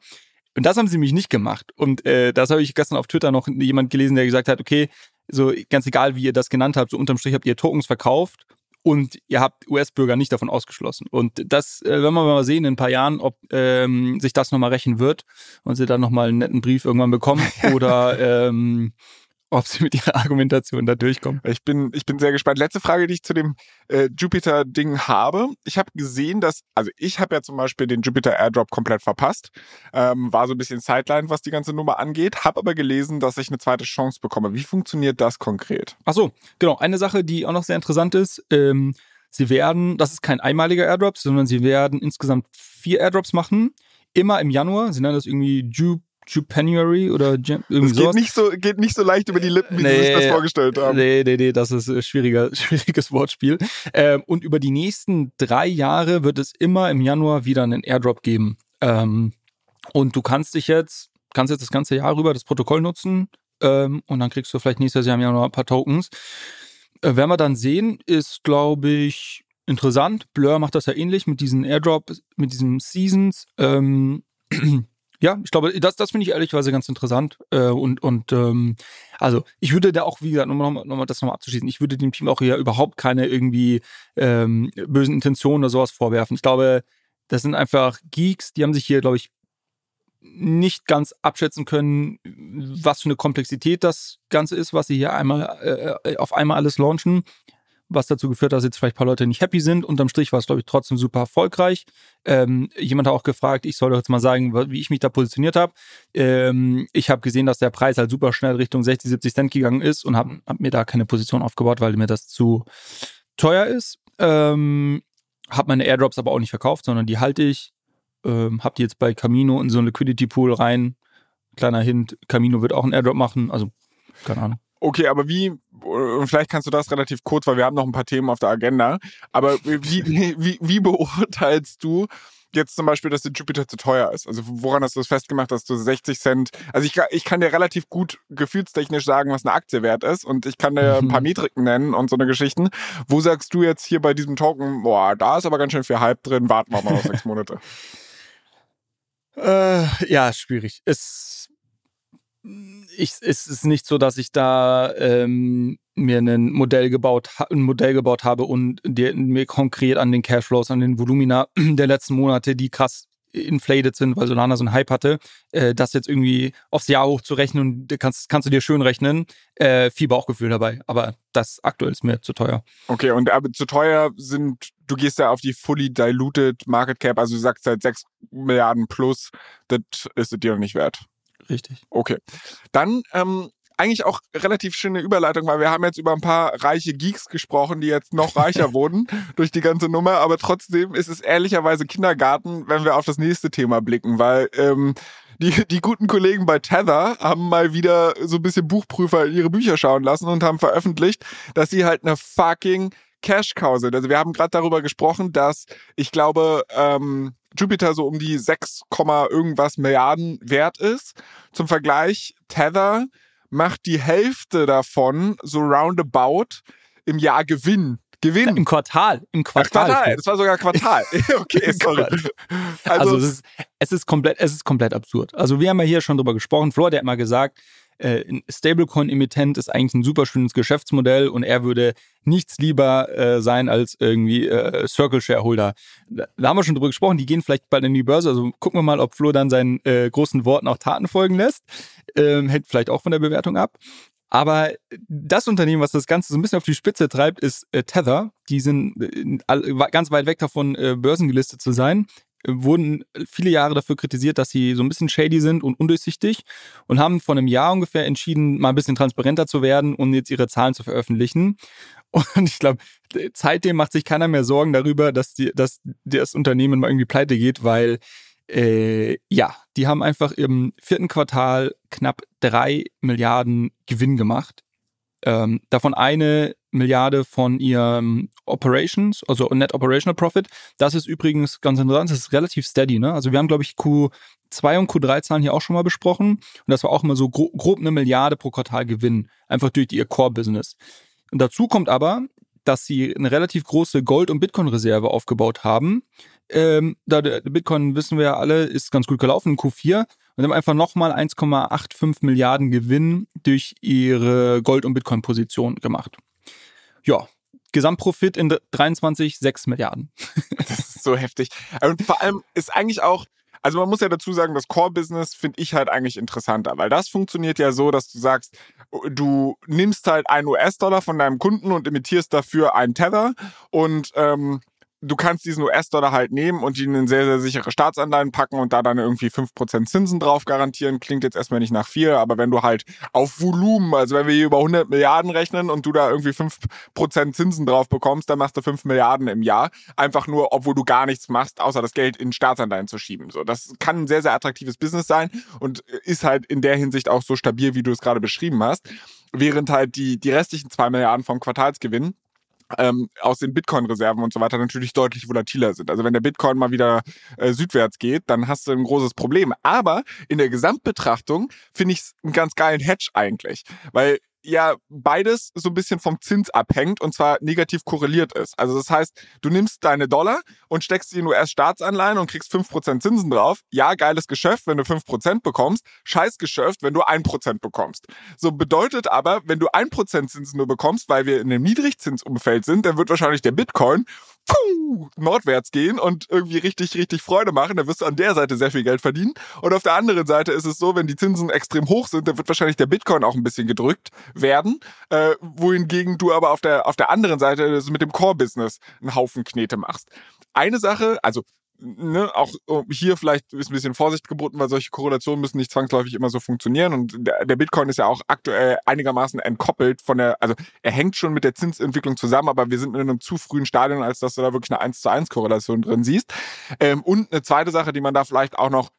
Und das haben sie nämlich nicht gemacht. Und äh, das habe ich gestern auf Twitter noch jemand gelesen, der gesagt hat, okay, so ganz egal, wie ihr das genannt habt, so unterm Strich habt ihr Tokens verkauft und ihr habt US-Bürger nicht davon ausgeschlossen. Und das äh, werden wir mal sehen in ein paar Jahren, ob ähm, sich das nochmal rächen wird und sie dann nochmal einen netten Brief irgendwann bekommen oder ähm, ob sie mit ihrer Argumentation da durchkommen. Ich bin, ich bin sehr gespannt. Letzte Frage, die ich zu dem äh, Jupiter-Ding habe. Ich habe gesehen, dass, also ich habe ja zum Beispiel den Jupiter Airdrop komplett verpasst. Ähm, war so ein bisschen Sideline, was die ganze Nummer angeht. Habe aber gelesen, dass ich eine zweite Chance bekomme. Wie funktioniert das konkret? Ach so, genau. Eine Sache, die auch noch sehr interessant ist. Ähm, sie werden, das ist kein einmaliger Airdrop, sondern sie werden insgesamt vier Airdrops machen. Immer im Januar. Sie nennen das irgendwie Jup Japanuary oder Jam irgendwie das geht nicht so geht nicht so leicht über die Lippen, wie nee, sie sich das vorgestellt haben. Nee, nee, nee, das ist ein schwieriger, schwieriges Wortspiel. Ähm, und über die nächsten drei Jahre wird es immer im Januar wieder einen Airdrop geben. Ähm, und du kannst dich jetzt, kannst jetzt das ganze Jahr rüber das Protokoll nutzen ähm, und dann kriegst du vielleicht nächstes Jahr im Januar ein paar Tokens. Äh, werden wir dann sehen, ist, glaube ich, interessant. Blur macht das ja ähnlich mit diesen Airdrop, mit diesen Seasons. Ähm, ja, ich glaube, das, das finde ich ehrlicherweise ganz interessant. Äh, und und ähm, also ich würde da auch, wie gesagt, nochmal noch mal das nochmal abzuschließen, ich würde dem Team auch hier überhaupt keine irgendwie ähm, bösen Intentionen oder sowas vorwerfen. Ich glaube, das sind einfach Geeks, die haben sich hier, glaube ich, nicht ganz abschätzen können, was für eine Komplexität das Ganze ist, was sie hier einmal äh, auf einmal alles launchen was dazu geführt hat, dass jetzt vielleicht ein paar Leute nicht happy sind. Unterm Strich war es, glaube ich, trotzdem super erfolgreich. Ähm, jemand hat auch gefragt, ich soll doch jetzt mal sagen, wie ich mich da positioniert habe. Ähm, ich habe gesehen, dass der Preis halt super schnell Richtung 60, 70 Cent gegangen ist und habe hab mir da keine Position aufgebaut, weil mir das zu teuer ist. Ähm, habe meine Airdrops aber auch nicht verkauft, sondern die halte ich. Ähm, habe die jetzt bei Camino in so einen Liquidity Pool rein. Kleiner Hint, Camino wird auch einen Airdrop machen, also keine Ahnung. Okay, aber wie, und vielleicht kannst du das relativ kurz, weil wir haben noch ein paar Themen auf der Agenda, aber wie, wie, wie beurteilst du jetzt zum Beispiel, dass der Jupiter zu teuer ist? Also woran hast du das festgemacht, dass du 60 Cent, also ich, ich kann dir relativ gut gefühlstechnisch sagen, was eine Aktie wert ist und ich kann dir ein paar Metriken nennen und so eine Geschichten. Wo sagst du jetzt hier bei diesem Token, boah, da ist aber ganz schön viel Hype drin, warten wir mal noch sechs Monate? Äh, ja, schwierig. Es ich, es ist nicht so, dass ich da ähm, mir ein Modell gebaut, ein Modell gebaut habe und der, mir konkret an den Cashflows, an den Volumina der letzten Monate, die krass inflated sind, weil Solana so einen Hype hatte, äh, das jetzt irgendwie aufs Jahr hochzurechnen und kannst, kannst du dir schön rechnen. Äh, viel Bauchgefühl dabei, aber das aktuell ist mir zu teuer. Okay, und aber zu teuer sind, du gehst ja auf die fully diluted Market Cap, also du sagst seit 6 Milliarden plus, das ist es dir noch nicht wert. Richtig. Okay. Dann ähm, eigentlich auch relativ schöne Überleitung, weil wir haben jetzt über ein paar reiche Geeks gesprochen, die jetzt noch reicher wurden durch die ganze Nummer, aber trotzdem ist es ehrlicherweise Kindergarten, wenn wir auf das nächste Thema blicken, weil ähm, die, die guten Kollegen bei Tether haben mal wieder so ein bisschen Buchprüfer in ihre Bücher schauen lassen und haben veröffentlicht, dass sie halt eine fucking Cash Cow sind. Also wir haben gerade darüber gesprochen, dass ich glaube, ähm, Jupiter so um die 6, irgendwas Milliarden wert ist. Zum Vergleich, Tether macht die Hälfte davon so roundabout im Jahr Gewinn. Gewinn. Im Quartal. Im Quartal. Ach, Quartal. Das war sogar Quartal. okay, sorry. Also, also es, ist, es, ist komplett, es ist komplett absurd. Also wir haben ja hier schon drüber gesprochen. Flo, der hat mal gesagt, äh, ein Stablecoin-Emittent ist eigentlich ein super schönes Geschäftsmodell und er würde nichts lieber äh, sein als irgendwie äh, Circle-Shareholder. Da, da, haben wir schon drüber gesprochen, die gehen vielleicht bald in die Börse, also gucken wir mal, ob Flo dann seinen äh, großen Worten auch Taten folgen lässt. Ähm, hängt vielleicht auch von der Bewertung ab. Aber das Unternehmen, was das Ganze so ein bisschen auf die Spitze treibt, ist äh, Tether. Die sind äh, ganz weit weg davon, börsengelistet zu sein wurden viele Jahre dafür kritisiert, dass sie so ein bisschen shady sind und undurchsichtig und haben vor einem Jahr ungefähr entschieden, mal ein bisschen transparenter zu werden und jetzt ihre Zahlen zu veröffentlichen. Und ich glaube, seitdem macht sich keiner mehr Sorgen darüber, dass, die, dass das Unternehmen mal irgendwie pleite geht, weil äh, ja, die haben einfach im vierten Quartal knapp drei Milliarden Gewinn gemacht. Ähm, davon eine Milliarde von ihrem Operations, also Net Operational Profit. Das ist übrigens ganz interessant, das ist relativ steady. Ne? Also wir haben, glaube ich, Q2 und Q3-Zahlen hier auch schon mal besprochen. Und das war auch immer so gro grob eine Milliarde pro Quartal Gewinn, einfach durch ihr Core-Business. Und dazu kommt aber, dass sie eine relativ große Gold- und Bitcoin-Reserve aufgebaut haben. Ähm, da der Bitcoin, wissen wir ja alle, ist ganz gut gelaufen in Q4 und haben einfach nochmal 1,85 Milliarden Gewinn durch ihre Gold- und Bitcoin-Position gemacht ja, Gesamtprofit in 23, 6 Milliarden. das ist so heftig. Und vor allem ist eigentlich auch, also man muss ja dazu sagen, das Core-Business finde ich halt eigentlich interessanter, weil das funktioniert ja so, dass du sagst, du nimmst halt einen US-Dollar von deinem Kunden und imitierst dafür einen Tether und ähm, du kannst diesen US-Dollar halt nehmen und ihn in sehr, sehr sichere Staatsanleihen packen und da dann irgendwie 5% Zinsen drauf garantieren. Klingt jetzt erstmal nicht nach viel, aber wenn du halt auf Volumen, also wenn wir hier über 100 Milliarden rechnen und du da irgendwie 5% Zinsen drauf bekommst, dann machst du 5 Milliarden im Jahr. Einfach nur, obwohl du gar nichts machst, außer das Geld in Staatsanleihen zu schieben. So, das kann ein sehr, sehr attraktives Business sein und ist halt in der Hinsicht auch so stabil, wie du es gerade beschrieben hast. Während halt die, die restlichen 2 Milliarden vom Quartalsgewinn ähm, aus den Bitcoin-Reserven und so weiter natürlich deutlich volatiler sind. Also wenn der Bitcoin mal wieder äh, südwärts geht, dann hast du ein großes Problem. Aber in der Gesamtbetrachtung finde ich es einen ganz geilen Hedge eigentlich, weil ja beides so ein bisschen vom Zins abhängt und zwar negativ korreliert ist. Also das heißt, du nimmst deine Dollar und steckst sie in US-Staatsanleihen und kriegst 5% Zinsen drauf. Ja, geiles Geschäft, wenn du 5% bekommst. Scheiß Geschäft, wenn du 1% bekommst. So bedeutet aber, wenn du 1% Zinsen nur bekommst, weil wir in einem Niedrigzinsumfeld sind, dann wird wahrscheinlich der Bitcoin puh, nordwärts gehen und irgendwie richtig, richtig Freude machen. Da wirst du an der Seite sehr viel Geld verdienen. Und auf der anderen Seite ist es so, wenn die Zinsen extrem hoch sind, dann wird wahrscheinlich der Bitcoin auch ein bisschen gedrückt werden. Äh, wohingegen du aber auf der, auf der anderen Seite mit dem Core-Business einen Haufen Knete machst. Eine Sache, also ne, auch hier vielleicht ist ein bisschen Vorsicht geboten, weil solche Korrelationen müssen nicht zwangsläufig immer so funktionieren. Und der, der, Bitcoin ist ja auch aktuell einigermaßen entkoppelt von der, also er hängt schon mit der Zinsentwicklung zusammen, aber wir sind in einem zu frühen Stadion, als dass du da wirklich eine 1 zu 1 Korrelation drin siehst. Ähm, und eine zweite Sache, die man da vielleicht auch noch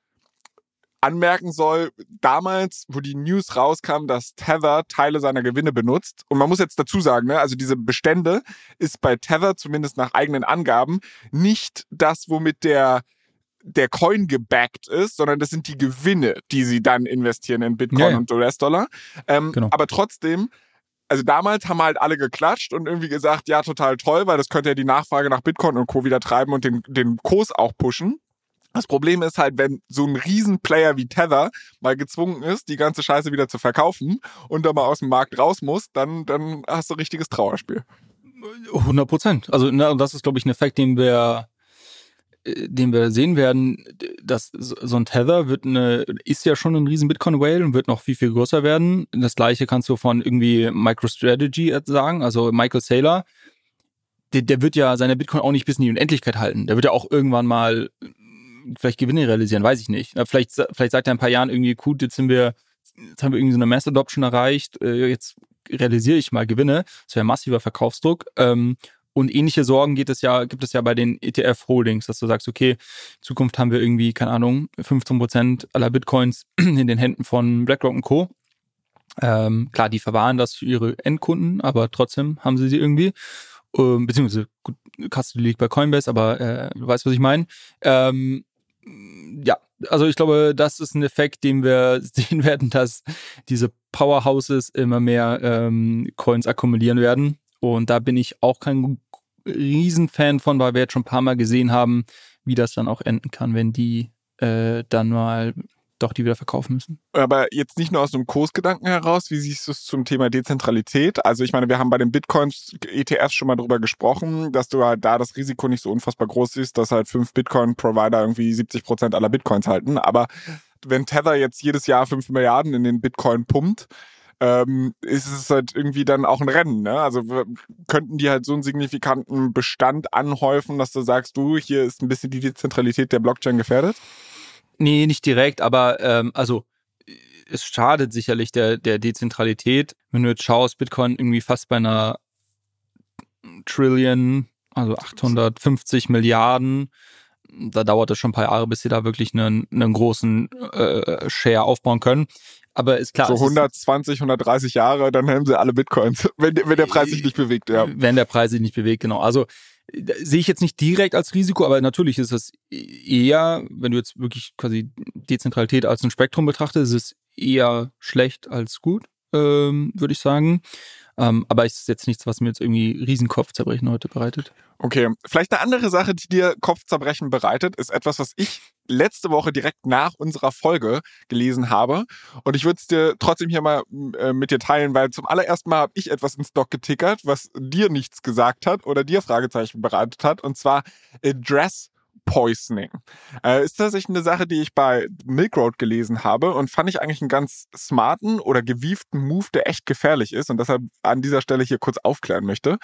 anmerken soll, damals, wo die News rauskam, dass Tether Teile seiner Gewinne benutzt, und man muss jetzt dazu sagen, ne, also diese Bestände ist bei Tether, zumindest nach eigenen Angaben, nicht das, womit der der Coin gebackt ist, sondern das sind die Gewinne, die sie dann investieren in Bitcoin ja, ja. und US-Dollar. Ähm, genau. Aber trotzdem, also damals haben halt alle geklatscht und irgendwie gesagt, ja, total toll, weil das könnte ja die Nachfrage nach Bitcoin und Co. wieder treiben und den, den Kurs auch pushen. Das Problem ist halt, wenn so ein Riesenplayer wie Tether mal gezwungen ist, die ganze Scheiße wieder zu verkaufen und da mal aus dem Markt raus muss, dann, dann hast du ein richtiges Trauerspiel. 100 Prozent. Also, na, das ist, glaube ich, ein Effekt, den wir, äh, den wir sehen werden, dass so ein Tether wird eine, ist ja schon ein riesen Bitcoin-Whale und wird noch viel, viel größer werden. Das gleiche kannst du von irgendwie MicroStrategy sagen, also Michael Saylor. Der, der wird ja seine Bitcoin auch nicht bis in die Unendlichkeit halten. Der wird ja auch irgendwann mal vielleicht Gewinne realisieren, weiß ich nicht. Vielleicht, vielleicht sagt er in ein paar Jahren irgendwie, gut, jetzt sind wir, jetzt haben wir irgendwie so eine Mass Adoption erreicht, äh, jetzt realisiere ich mal Gewinne. Das wäre massiver Verkaufsdruck. Ähm, und ähnliche Sorgen geht es ja, gibt es ja bei den ETF-Holdings, dass du sagst, okay, in Zukunft haben wir irgendwie, keine Ahnung, 15 Prozent aller Bitcoins in den Händen von BlackRock Co. Ähm, klar, die verwahren das für ihre Endkunden, aber trotzdem haben sie sie irgendwie. Ähm, beziehungsweise, gut, Custody liegt bei Coinbase, aber äh, du weißt, was ich meine. Ähm, ja, also ich glaube, das ist ein Effekt, den wir sehen werden, dass diese Powerhouses immer mehr ähm, Coins akkumulieren werden. Und da bin ich auch kein Riesenfan von, weil wir jetzt schon ein paar Mal gesehen haben, wie das dann auch enden kann, wenn die äh, dann mal doch die wieder verkaufen müssen. Aber jetzt nicht nur aus einem Kursgedanken heraus, wie siehst du es zum Thema Dezentralität? Also ich meine, wir haben bei den Bitcoins-ETFs schon mal drüber gesprochen, dass du halt da das Risiko nicht so unfassbar groß siehst, dass halt fünf Bitcoin-Provider irgendwie 70 Prozent aller Bitcoins halten. Aber wenn Tether jetzt jedes Jahr fünf Milliarden in den Bitcoin pumpt, ähm, ist es halt irgendwie dann auch ein Rennen. Ne? Also könnten die halt so einen signifikanten Bestand anhäufen, dass du sagst, du, hier ist ein bisschen die Dezentralität der Blockchain gefährdet? Nee, nicht direkt, aber ähm, also es schadet sicherlich der, der Dezentralität. Wenn du jetzt schaust, Bitcoin irgendwie fast bei einer Trillion, also 850 Milliarden, da dauert es schon ein paar Jahre, bis sie da wirklich einen, einen großen äh, Share aufbauen können. Aber ist klar. So 120, 130 Jahre, dann haben sie alle Bitcoins, wenn, wenn der Preis sich nicht bewegt, ja. Wenn der Preis sich nicht bewegt, genau. Also sehe ich jetzt nicht direkt als Risiko, aber natürlich ist es eher, wenn du jetzt wirklich quasi Dezentralität als ein Spektrum betrachtest, ist es eher schlecht als gut, ähm, würde ich sagen. Ähm, aber es ist jetzt nichts, was mir jetzt irgendwie Riesenkopfzerbrechen heute bereitet. Okay, vielleicht eine andere Sache, die dir Kopfzerbrechen bereitet, ist etwas, was ich letzte Woche direkt nach unserer Folge gelesen habe. Und ich würde es dir trotzdem hier mal äh, mit dir teilen, weil zum allerersten Mal habe ich etwas ins Dock getickert, was dir nichts gesagt hat oder dir Fragezeichen bereitet hat. Und zwar Address Poisoning. Äh, ist tatsächlich eine Sache, die ich bei Milk Road gelesen habe und fand ich eigentlich einen ganz smarten oder gewieften Move, der echt gefährlich ist und deshalb an dieser Stelle hier kurz aufklären möchte.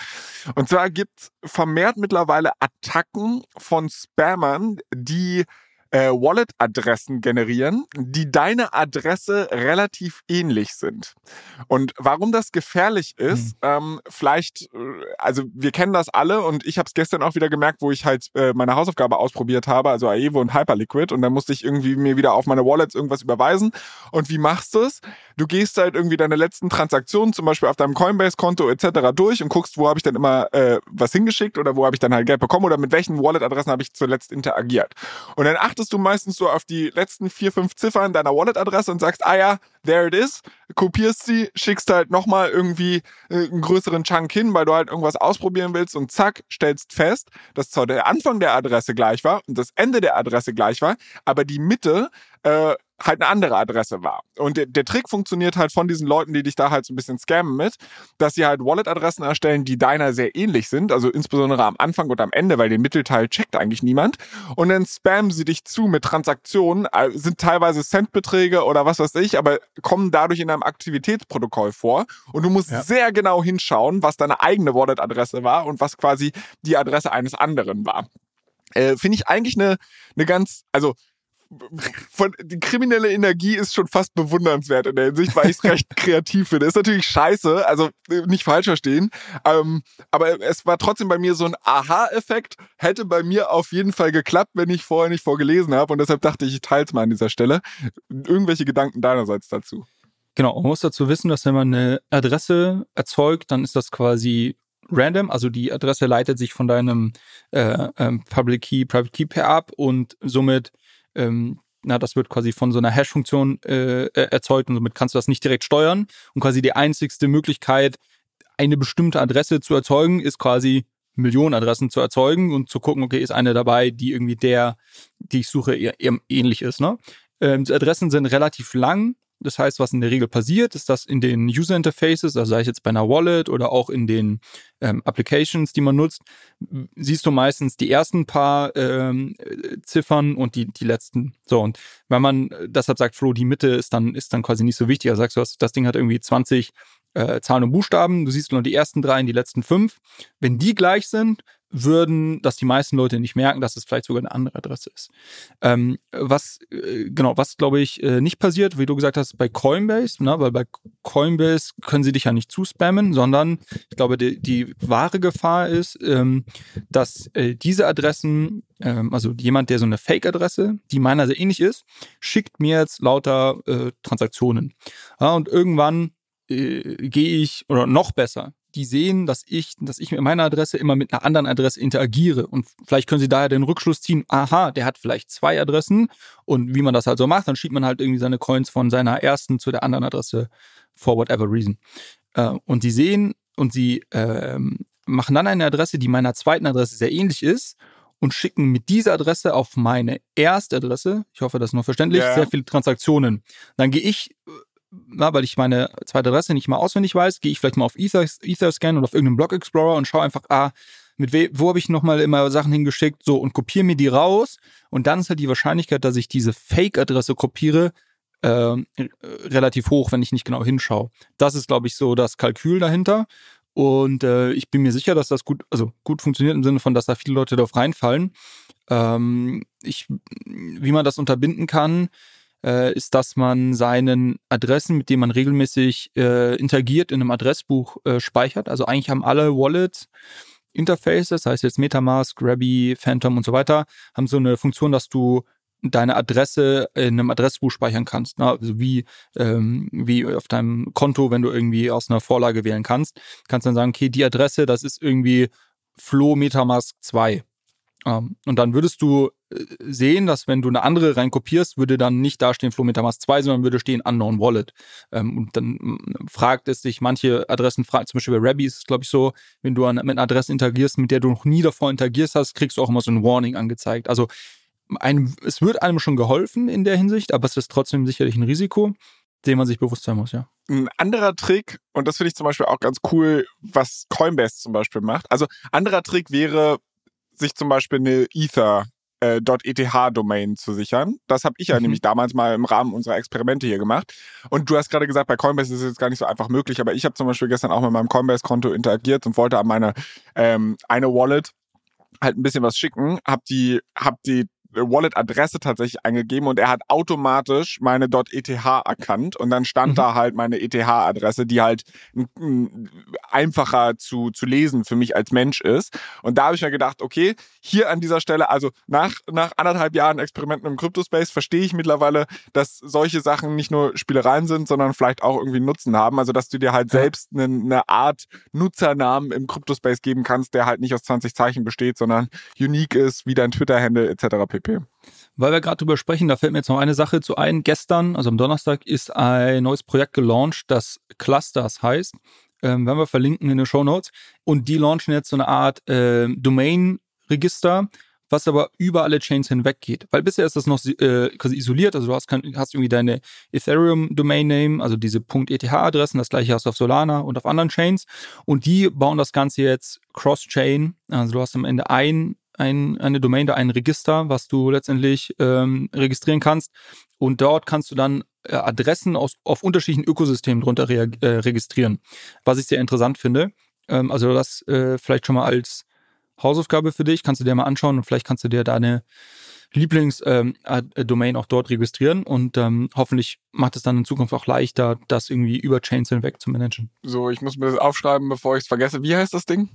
Und zwar gibt vermehrt mittlerweile Attacken von Spammern, die äh, Wallet-Adressen generieren, die deine Adresse relativ ähnlich sind. Und warum das gefährlich ist, mhm. ähm, vielleicht, äh, also wir kennen das alle und ich habe es gestern auch wieder gemerkt, wo ich halt äh, meine Hausaufgabe ausprobiert habe, also Aevo und Hyperliquid und dann musste ich irgendwie mir wieder auf meine Wallets irgendwas überweisen. Und wie machst du es? Du gehst halt irgendwie deine letzten Transaktionen, zum Beispiel auf deinem Coinbase-Konto etc. durch und guckst, wo habe ich dann immer äh, was hingeschickt oder wo habe ich dann halt Geld bekommen oder mit welchen Wallet-Adressen habe ich zuletzt interagiert. Und dann achtest du meistens so auf die letzten vier, fünf Ziffern deiner Wallet-Adresse und sagst, ah ja, there it is, kopierst sie, schickst halt nochmal irgendwie äh, einen größeren Chunk hin, weil du halt irgendwas ausprobieren willst und zack, stellst fest, dass zwar der Anfang der Adresse gleich war und das Ende der Adresse gleich war, aber die Mitte äh, halt eine andere Adresse war. Und der, der, Trick funktioniert halt von diesen Leuten, die dich da halt so ein bisschen scammen mit, dass sie halt Wallet-Adressen erstellen, die deiner sehr ähnlich sind, also insbesondere am Anfang und am Ende, weil den Mittelteil checkt eigentlich niemand. Und dann spammen sie dich zu mit Transaktionen, äh, sind teilweise Centbeträge oder was weiß ich, aber kommen dadurch in einem Aktivitätsprotokoll vor. Und du musst ja. sehr genau hinschauen, was deine eigene Wallet-Adresse war und was quasi die Adresse eines anderen war. Äh, Finde ich eigentlich eine, eine ganz, also von, die kriminelle Energie ist schon fast bewundernswert in der Hinsicht, weil ich es recht kreativ finde. Ist natürlich scheiße, also äh, nicht falsch verstehen. Ähm, aber es war trotzdem bei mir so ein Aha-Effekt. Hätte bei mir auf jeden Fall geklappt, wenn ich vorher nicht vorgelesen habe. Und deshalb dachte ich, ich teile es mal an dieser Stelle. Irgendwelche Gedanken deinerseits dazu? Genau, man muss dazu wissen, dass wenn man eine Adresse erzeugt, dann ist das quasi random, also die Adresse leitet sich von deinem äh, ähm, Public Key, Private Key Pair ab und somit ähm, na, das wird quasi von so einer Hash-Funktion äh, erzeugt und somit kannst du das nicht direkt steuern. Und quasi die einzigste Möglichkeit, eine bestimmte Adresse zu erzeugen, ist quasi Millionen Adressen zu erzeugen und zu gucken, okay, ist eine dabei, die irgendwie der, die ich suche, eher, eher ähnlich ist. Ne? Ähm, die Adressen sind relativ lang, das heißt, was in der Regel passiert, ist, dass in den User Interfaces, also sei es jetzt bei einer Wallet oder auch in den ähm, Applications, die man nutzt, siehst du meistens die ersten paar ähm, Ziffern und die, die letzten. So, und wenn man deshalb sagt, Flo, die Mitte ist dann, ist dann quasi nicht so wichtig, also sagst du, das Ding hat irgendwie 20 äh, Zahlen und Buchstaben, du siehst nur die ersten drei und die letzten fünf. Wenn die gleich sind, würden dass die meisten Leute nicht merken, dass es vielleicht sogar eine andere Adresse ist. Ähm, was, äh, genau, was glaube ich äh, nicht passiert, wie du gesagt hast, bei Coinbase, ne, weil bei Coinbase können sie dich ja nicht zuspammen, sondern ich glaube, die, die wahre Gefahr ist, ähm, dass äh, diese Adressen, ähm, also jemand, der so eine Fake-Adresse, die meiner sehr ähnlich ist, schickt mir jetzt lauter äh, Transaktionen. Ja, und irgendwann äh, gehe ich, oder noch besser, die sehen, dass ich, dass ich mit meiner Adresse immer mit einer anderen Adresse interagiere. Und vielleicht können sie daher den Rückschluss ziehen, aha, der hat vielleicht zwei Adressen. Und wie man das halt so macht, dann schiebt man halt irgendwie seine Coins von seiner ersten zu der anderen Adresse for whatever reason. Äh, und sie sehen und sie äh, machen dann eine Adresse, die meiner zweiten Adresse sehr ähnlich ist und schicken mit dieser Adresse auf meine erste Adresse, ich hoffe, das ist noch verständlich, yeah. sehr viele Transaktionen. Dann gehe ich na, weil ich meine zweite Adresse nicht mal auswendig weiß, gehe ich vielleicht mal auf Ether, Etherscan oder auf irgendeinen Blog Explorer und schaue einfach, ah, mit we wo habe ich nochmal immer Sachen hingeschickt, so und kopiere mir die raus und dann ist halt die Wahrscheinlichkeit, dass ich diese Fake-Adresse kopiere, äh, relativ hoch, wenn ich nicht genau hinschaue. Das ist, glaube ich, so das Kalkül dahinter. Und äh, ich bin mir sicher, dass das gut, also gut funktioniert im Sinne von, dass da viele Leute darauf reinfallen. Ähm, ich, wie man das unterbinden kann, äh, ist, dass man seinen Adressen, mit denen man regelmäßig äh, interagiert, in einem Adressbuch äh, speichert. Also eigentlich haben alle Wallets Interfaces, das heißt jetzt Metamask, Grabby, Phantom und so weiter, haben so eine Funktion, dass du deine Adresse in einem Adressbuch speichern kannst. Ne? Also wie, ähm, wie auf deinem Konto, wenn du irgendwie aus einer Vorlage wählen kannst, kannst dann sagen, okay, die Adresse, das ist irgendwie Flo Metamask 2. Ähm, und dann würdest du sehen, dass wenn du eine andere reinkopierst, würde dann nicht da stehen Flow MetaMask 2, sondern würde stehen Unknown Wallet. Ähm, und dann mm, fragt es dich, manche Adressen fragen, zum Beispiel bei Rabbi ist es, glaube ich, so, wenn du an, mit einer Adresse interagierst, mit der du noch nie davor interagiert hast, kriegst du auch immer so ein Warning angezeigt. Also einem, es wird einem schon geholfen in der Hinsicht, aber es ist trotzdem sicherlich ein Risiko, dem man sich bewusst sein muss, ja. Ein anderer Trick, und das finde ich zum Beispiel auch ganz cool, was Coinbase zum Beispiel macht. Also anderer Trick wäre, sich zum Beispiel eine Ether äh, .eth-Domain zu sichern. Das habe ich ja mhm. nämlich damals mal im Rahmen unserer Experimente hier gemacht. Und du hast gerade gesagt, bei Coinbase ist es jetzt gar nicht so einfach möglich, aber ich habe zum Beispiel gestern auch mit meinem Coinbase-Konto interagiert und wollte an meine ähm, eine Wallet halt ein bisschen was schicken, hab die, hab die Wallet-Adresse tatsächlich eingegeben und er hat automatisch meine .eth erkannt und dann stand mhm. da halt meine ETH-Adresse, die halt einfacher zu, zu lesen für mich als Mensch ist. Und da habe ich mir gedacht, okay, hier an dieser Stelle, also nach, nach anderthalb Jahren Experimenten im Crypto-Space verstehe ich mittlerweile, dass solche Sachen nicht nur Spielereien sind, sondern vielleicht auch irgendwie Nutzen haben. Also dass du dir halt selbst eine, eine Art Nutzernamen im Crypto-Space geben kannst, der halt nicht aus 20 Zeichen besteht, sondern unique ist, wie dein Twitter-Handle etc. pp. Okay. Weil wir gerade drüber sprechen, da fällt mir jetzt noch eine Sache zu ein. Gestern, also am Donnerstag, ist ein neues Projekt gelauncht, das Clusters heißt. Ähm, werden wir verlinken in den Show Notes. Und die launchen jetzt so eine Art äh, Domain-Register, was aber über alle Chains hinweg geht. Weil bisher ist das noch äh, quasi isoliert. Also du hast, hast irgendwie deine Ethereum Domain Name, also diese .eth-Adressen, das gleiche hast du auf Solana und auf anderen Chains. Und die bauen das Ganze jetzt cross-chain. Also du hast am Ende ein ein, eine Domain, da ein Register, was du letztendlich ähm, registrieren kannst. Und dort kannst du dann äh, Adressen aus, auf unterschiedlichen Ökosystemen drunter äh, registrieren, was ich sehr interessant finde. Ähm, also das äh, vielleicht schon mal als Hausaufgabe für dich, kannst du dir mal anschauen und vielleicht kannst du dir deine Lieblingsdomain ähm, auch dort registrieren und ähm, hoffentlich macht es dann in Zukunft auch leichter, das irgendwie über Chains hinweg zu managen. So, ich muss mir das aufschreiben, bevor ich es vergesse. Wie heißt das Ding?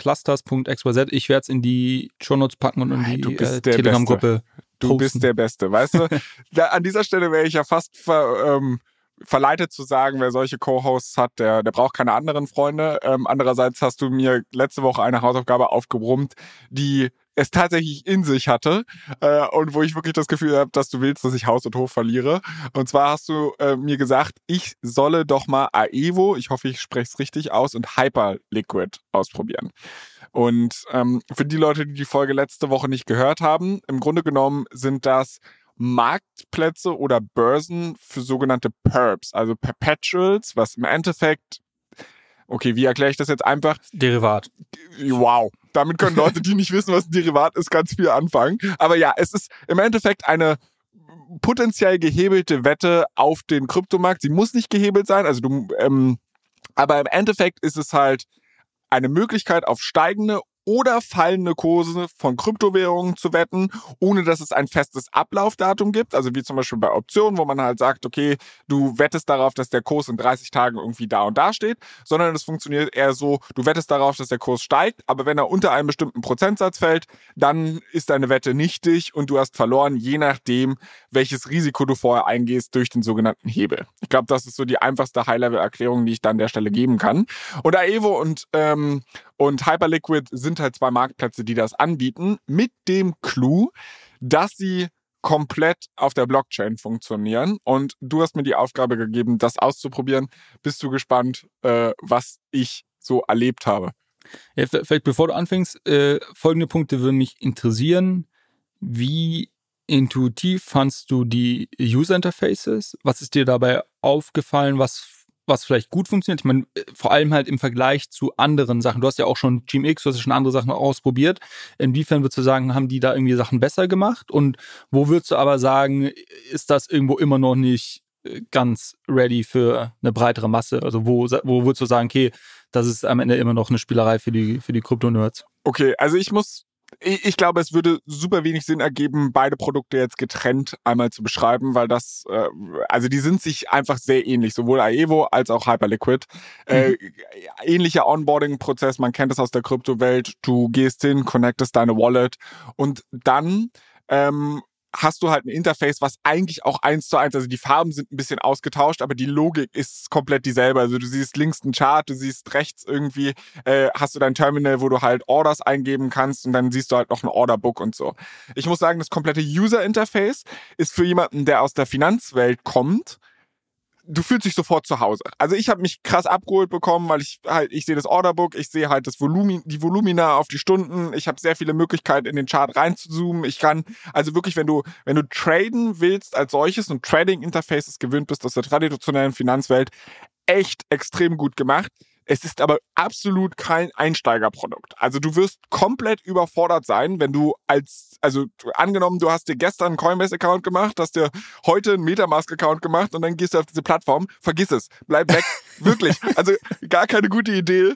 clusters.xyz. Ich werde es in die Shownotes packen und in die äh, Telegram-Gruppe. Du bist der Beste, weißt du? da, an dieser Stelle wäre ich ja fast ver, ähm, verleitet zu sagen, wer solche Co-Hosts hat, der, der braucht keine anderen Freunde. Ähm, andererseits hast du mir letzte Woche eine Hausaufgabe aufgebrummt, die es tatsächlich in sich hatte äh, und wo ich wirklich das Gefühl habe, dass du willst, dass ich Haus und Hof verliere. Und zwar hast du äh, mir gesagt, ich solle doch mal Aevo, ich hoffe, ich spreche es richtig aus, und Hyperliquid ausprobieren. Und ähm, für die Leute, die die Folge letzte Woche nicht gehört haben, im Grunde genommen sind das Marktplätze oder Börsen für sogenannte Perps, also Perpetuals, was im Endeffekt Okay, wie erkläre ich das jetzt einfach? Derivat. Wow. Damit können Leute, die nicht wissen, was ein Derivat ist, ganz viel anfangen. Aber ja, es ist im Endeffekt eine potenziell gehebelte Wette auf den Kryptomarkt. Sie muss nicht gehebelt sein, also du, ähm, aber im Endeffekt ist es halt eine Möglichkeit auf steigende oder fallende Kurse von Kryptowährungen zu wetten, ohne dass es ein festes Ablaufdatum gibt. Also wie zum Beispiel bei Optionen, wo man halt sagt, okay, du wettest darauf, dass der Kurs in 30 Tagen irgendwie da und da steht, sondern es funktioniert eher so, du wettest darauf, dass der Kurs steigt, aber wenn er unter einem bestimmten Prozentsatz fällt, dann ist deine Wette nichtig und du hast verloren, je nachdem, welches Risiko du vorher eingehst durch den sogenannten Hebel. Ich glaube, das ist so die einfachste High-Level-Erklärung, die ich dann an der Stelle geben kann. Und Aevo und, ähm, und Hyperliquid sind halt zwei Marktplätze, die das anbieten, mit dem Clou, dass sie komplett auf der Blockchain funktionieren. Und du hast mir die Aufgabe gegeben, das auszuprobieren. Bist du gespannt, äh, was ich so erlebt habe? Ja, vielleicht bevor du anfängst, äh, folgende Punkte würden mich interessieren. Wie intuitiv fandst du die User Interfaces? Was ist dir dabei aufgefallen? Was was vielleicht gut funktioniert. Ich meine, äh, vor allem halt im Vergleich zu anderen Sachen. Du hast ja auch schon GMX, du hast ja schon andere Sachen ausprobiert. Inwiefern würdest du sagen, haben die da irgendwie Sachen besser gemacht? Und wo würdest du aber sagen, ist das irgendwo immer noch nicht äh, ganz ready für eine breitere Masse? Also wo, wo würdest du sagen, okay, das ist am Ende immer noch eine Spielerei für die, für die Krypto-Nerds? Okay, also ich muss ich glaube, es würde super wenig Sinn ergeben, beide Produkte jetzt getrennt einmal zu beschreiben, weil das, äh, also die sind sich einfach sehr ähnlich, sowohl Aevo als auch Hyperliquid. Äh, mhm. Äh, ähnlicher Onboarding-Prozess, man kennt es aus der Kryptowelt. Du gehst hin, connectest deine Wallet und dann ähm, hast du halt ein Interface, was eigentlich auch eins zu eins, also die Farben sind ein bisschen ausgetauscht, aber die Logik ist komplett dieselbe. Also du siehst links einen Chart, du siehst rechts irgendwie, äh, hast du dein Terminal, wo du halt Orders eingeben kannst und dann siehst du halt noch ein Orderbook und so. Ich muss sagen, das komplette User Interface ist für jemanden, der aus der Finanzwelt kommt, du fühlst dich sofort zu Hause. Also ich habe mich krass abgeholt bekommen, weil ich halt, ich sehe das Orderbook, ich sehe halt das Volumin, die Volumina auf die Stunden, ich habe sehr viele Möglichkeiten in den Chart reinzuzoomen. Ich kann, also wirklich, wenn du, wenn du traden willst als solches und Trading Interfaces gewöhnt bist aus der traditionellen Finanzwelt, echt extrem gut gemacht Es ist aber absolut kein Einsteigerprodukt. Also du wirst komplett überfordert sein, wenn du als, also angenommen, du hast dir gestern einen Coinbase-Account gemacht, hast dir heute einen Metamask-Account gemacht und dann gehst du auf diese Plattform, vergiss es, bleib weg. wirklich. Also gar keine gute Idee,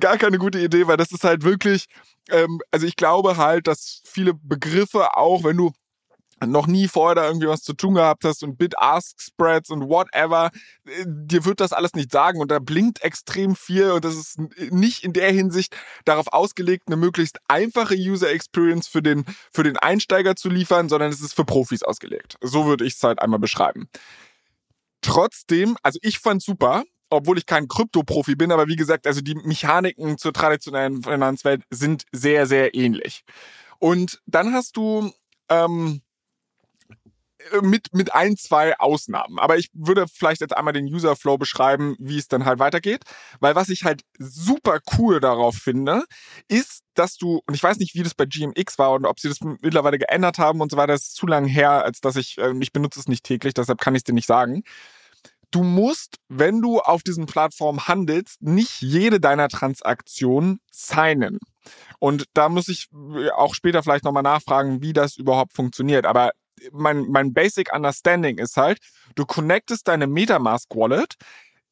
gar keine gute Idee, weil das ist halt wirklich, ähm, also ich glaube halt, dass viele Begriffe auch, wenn du noch nie vorher da irgendwie was zu tun gehabt hast und Bid-Ask-Spreads und whatever, äh, dir wird das alles nicht sagen und da blinkt extrem viel und das ist nicht in der Hinsicht darauf ausgelegt, eine möglichst einfache User Experience für den, für den Einsteiger zu liefern, sondern es ist für Profis ausgelegt. So würde ich es halt einmal beschreiben. Trotzdem, also ich fand super, obwohl ich kein Krypto-Profi bin, aber wie gesagt, also die Mechaniken zur traditionellen Finanzwelt sind sehr, sehr ähnlich. Und dann hast du ähm, äh, mit, mit ein, zwei Ausnahmen. Aber ich würde vielleicht jetzt einmal den User Flow beschreiben, wie es dann halt weitergeht. Weil was ich halt super cool darauf finde, ist, dass du, und ich weiß nicht, wie das bei GMX war und ob sie das mittlerweile geändert haben und so weiter, das ist zu lange her, als dass ich, äh, ich benutze es nicht täglich, deshalb kann ich es dir nicht sagen. Du musst, wenn du auf diesen Plattformen handelst, nicht jede deiner Transaktionen signen. Und da muss ich äh, auch später vielleicht nochmal nachfragen, wie das überhaupt funktioniert. Aber mein, mein Basic Understanding ist halt, du connectest deine Metamask Wallet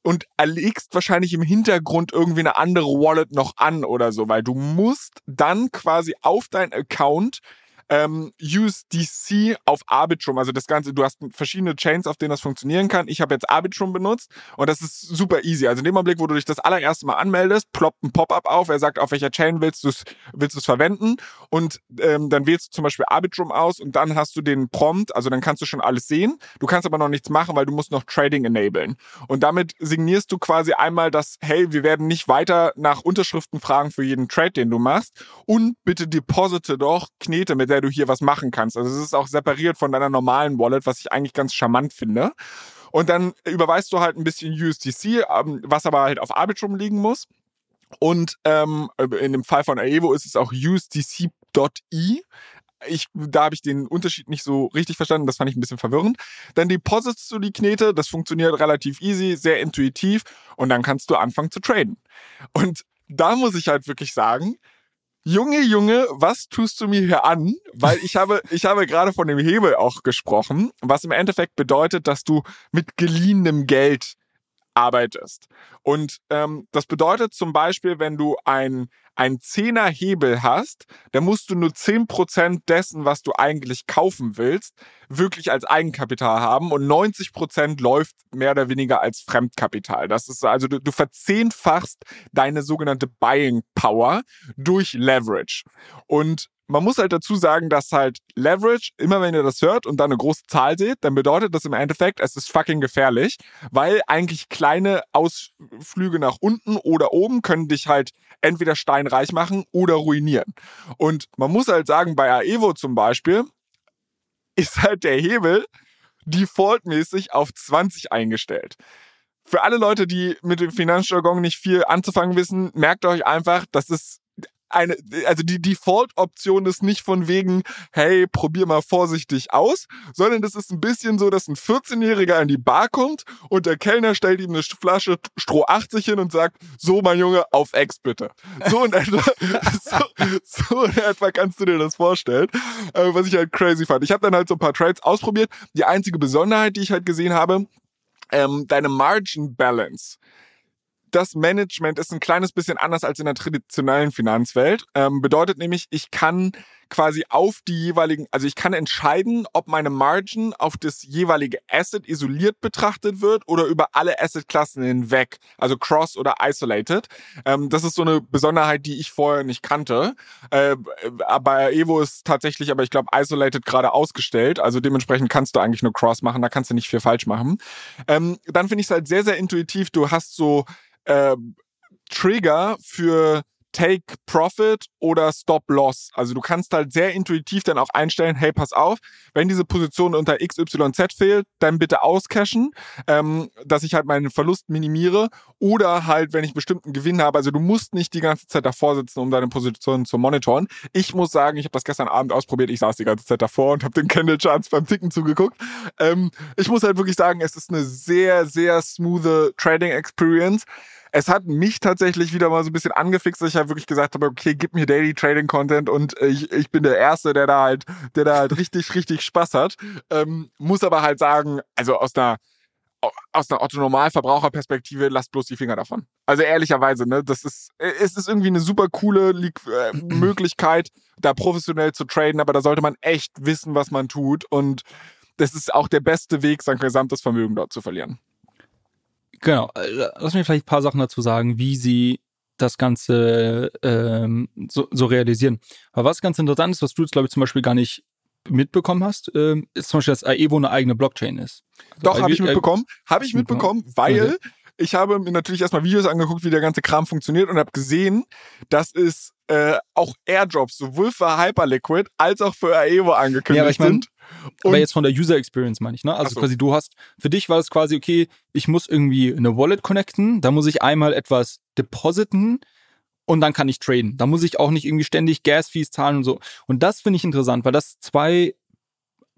und erlegst wahrscheinlich im Hintergrund irgendwie eine andere Wallet noch an oder so, weil du musst dann quasi auf dein Account ähm, USDC auf Arbitrum. Also das Ganze, du hast verschiedene Chains, auf denen das funktionieren kann. Ich habe jetzt Arbitrum benutzt und das ist super easy. Also in dem Augenblick, wo du dich das allererste Mal anmeldest, ploppt ein Pop-up auf. Er sagt, auf welcher Chain willst du es willst verwenden und ähm, dann wählst du zum Beispiel Arbitrum aus und dann hast du den Prompt, also dann kannst du schon alles sehen. Du kannst aber noch nichts machen, weil du musst noch Trading enablen. Und damit signierst du quasi einmal, dass, hey, wir werden nicht weiter nach Unterschriften fragen für jeden Trade, den du machst und bitte deposite doch Knete mit der du hier was machen kannst. Also es ist auch separiert von deiner normalen Wallet, was ich eigentlich ganz charmant finde. Und dann überweist du halt ein bisschen USDC, ähm, was aber halt auf Arbitrum liegen muss. Und ähm, in dem Fall von Aevo ist es auch USDC.i. Ich, da habe ich den Unterschied nicht so richtig verstanden, das fand ich ein bisschen verwirrend. Dann depositst du die Knete, das funktioniert relativ easy, sehr intuitiv und dann kannst du anfangen zu traden. Und da muss ich halt wirklich sagen, Junge, Junge, was tust du mir hier an? Weil ich habe, ich habe gerade von dem Hebel auch gesprochen, was im Endeffekt bedeutet, dass du mit geliehenem Geld arbeitest. Und ähm, das bedeutet zum Beispiel, wenn du ein ein Zehner Hebel hast, dann musst du nur zehn Prozent dessen, was du eigentlich kaufen willst, wirklich als Eigenkapital haben und 90 Prozent läuft mehr oder weniger als Fremdkapital. Das ist also, du, du verzehnfachst deine sogenannte Buying Power durch Leverage. Und man muss halt dazu sagen, dass halt Leverage, immer wenn ihr das hört und dann eine große Zahl seht, dann bedeutet das im Endeffekt, es ist fucking gefährlich, weil eigentlich kleine Ausflüge nach unten oder oben können dich halt entweder steinreich machen oder ruinieren. Und man muss halt sagen, bei Aevo zum Beispiel ist halt der Hebel defaultmäßig auf 20 eingestellt. Für alle Leute, die mit dem Finanzjargon nicht viel anzufangen wissen, merkt euch einfach, das ist eine, also die Default-Option ist nicht von wegen, hey, probier mal vorsichtig aus, sondern das ist ein bisschen so, dass ein 14-Jähriger in die Bar kommt und der Kellner stellt ihm eine Flasche Stroh 80 hin und sagt, so mein Junge, auf Ex bitte. So in etwa, so, so in etwa kannst du dir das vorstellen, äh, was ich halt crazy fand. Ich habe dann halt so ein paar Trades ausprobiert. Die einzige Besonderheit, die ich halt gesehen habe, ähm, deine Margin Balance das Management ist ein kleines bisschen anders als in der traditionellen Finanzwelt. Ähm, bedeutet nämlich, ich kann quasi auf die jeweiligen, also ich kann entscheiden, ob meine Margin auf das jeweilige Asset isoliert betrachtet wird oder über alle Assetklassen hinweg, also cross oder isolated. Ähm, das ist so eine Besonderheit, die ich vorher nicht kannte. Äh, bei Evo ist tatsächlich, aber ich glaube, isolated gerade ausgestellt. Also dementsprechend kannst du eigentlich nur cross machen, da kannst du nicht viel falsch machen. Ähm, dann finde ich es halt sehr, sehr intuitiv. Du hast so äh, Trigger für Take Profit oder Stop Loss. Also du kannst halt sehr intuitiv dann auch einstellen, hey, pass auf, wenn diese Position unter XYZ fehlt, dann bitte auscashen, ähm, dass ich halt meinen Verlust minimiere oder halt, wenn ich bestimmten Gewinn habe. Also du musst nicht die ganze Zeit davor sitzen, um deine Position zu monitoren. Ich muss sagen, ich habe das gestern Abend ausprobiert, ich saß die ganze Zeit davor und habe den Candle Charts beim Ticken zugeguckt. Ähm, ich muss halt wirklich sagen, es ist eine sehr, sehr smooth Trading Experience es hat mich tatsächlich wieder mal so ein bisschen angefixt, dass ich halt wirklich gesagt habe, okay, gib mir Daily Trading Content und ich, ich bin der Erste, der da halt, der da halt richtig, richtig Spaß hat. Ähm, muss aber halt sagen, also aus einer aus einer Otto-Normalverbraucherperspektive, lasst bloß die Finger davon. Also ehrlicherweise, ne, das ist, es ist irgendwie eine super coole äh, Möglichkeit, da professionell zu traden, aber da sollte man echt wissen, was man tut und das ist auch der beste Weg, sein gesamtes Vermögen dort zu verlieren. Genau. Äh, lass mich vielleicht ein paar Sachen dazu sagen, wie sie das Ganze ähm, so, so realisieren. Aber was ganz interessant ist, was du jetzt, glaube ich, zum Beispiel gar nicht mitbekommen hast, ähm, ist zum Beispiel, dass Aevo eine eigene Blockchain ist. Also Doch, habe ich mitbekommen. Habe ich mitbekommen, weil ich habe mir natürlich erstmal Videos angeguckt, wie der ganze Kram funktioniert und habe gesehen, dass es äh, auch Airdrops sowohl für Hyperliquid als auch für Aevo angekündigt ja, aber ich mein, sind. Und aber jetzt von der User Experience meine ich, ne? Also so. quasi du hast, für dich war es quasi, okay, ich muss irgendwie eine Wallet connecten, da muss ich einmal etwas depositen und dann kann ich traden. Da muss ich auch nicht irgendwie ständig Gas-Fees zahlen und so. Und das finde ich interessant, weil das zwei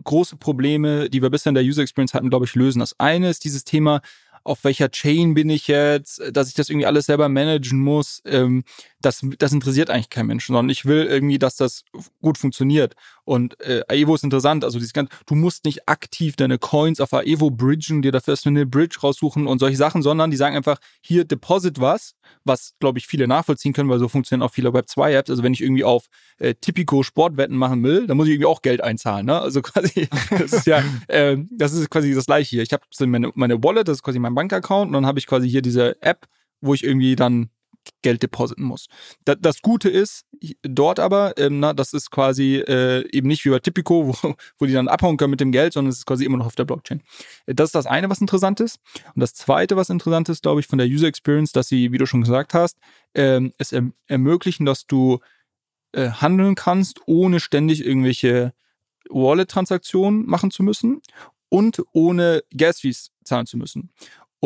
große Probleme, die wir bisher in der User Experience hatten, glaube ich, lösen. Das eine ist dieses Thema, auf welcher Chain bin ich jetzt, dass ich das irgendwie alles selber managen muss, ähm, das, das interessiert eigentlich kein Mensch, sondern ich will irgendwie, dass das gut funktioniert. Und äh, Aevo ist interessant, also dieses ganze, du musst nicht aktiv deine Coins auf Aevo bridgen, dir dafür erstmal eine Bridge raussuchen und solche Sachen, sondern die sagen einfach, hier deposit was, was, glaube ich, viele nachvollziehen können, weil so funktionieren auch viele Web2-Apps. Also wenn ich irgendwie auf äh, Tipico Sportwetten machen will, dann muss ich irgendwie auch Geld einzahlen. Ne? Also quasi, das ist ja, äh, das ist quasi das gleiche hier. Ich habe meine, meine Wallet, das ist quasi mein Bankaccount und dann habe ich quasi hier diese App, wo ich irgendwie dann Geld depositen muss. Das, das Gute ist dort aber, ähm, na, das ist quasi äh, eben nicht wie bei Tipico, wo, wo die dann abhauen können mit dem Geld, sondern es ist quasi immer noch auf der Blockchain. Das ist das eine, was interessant ist. Und das zweite, was interessant ist, glaube ich, von der User Experience, dass sie, wie du schon gesagt hast, ähm, es erm ermöglichen, dass du äh, handeln kannst, ohne ständig irgendwelche Wallet-Transaktionen machen zu müssen und ohne Gas-Fees zahlen zu müssen.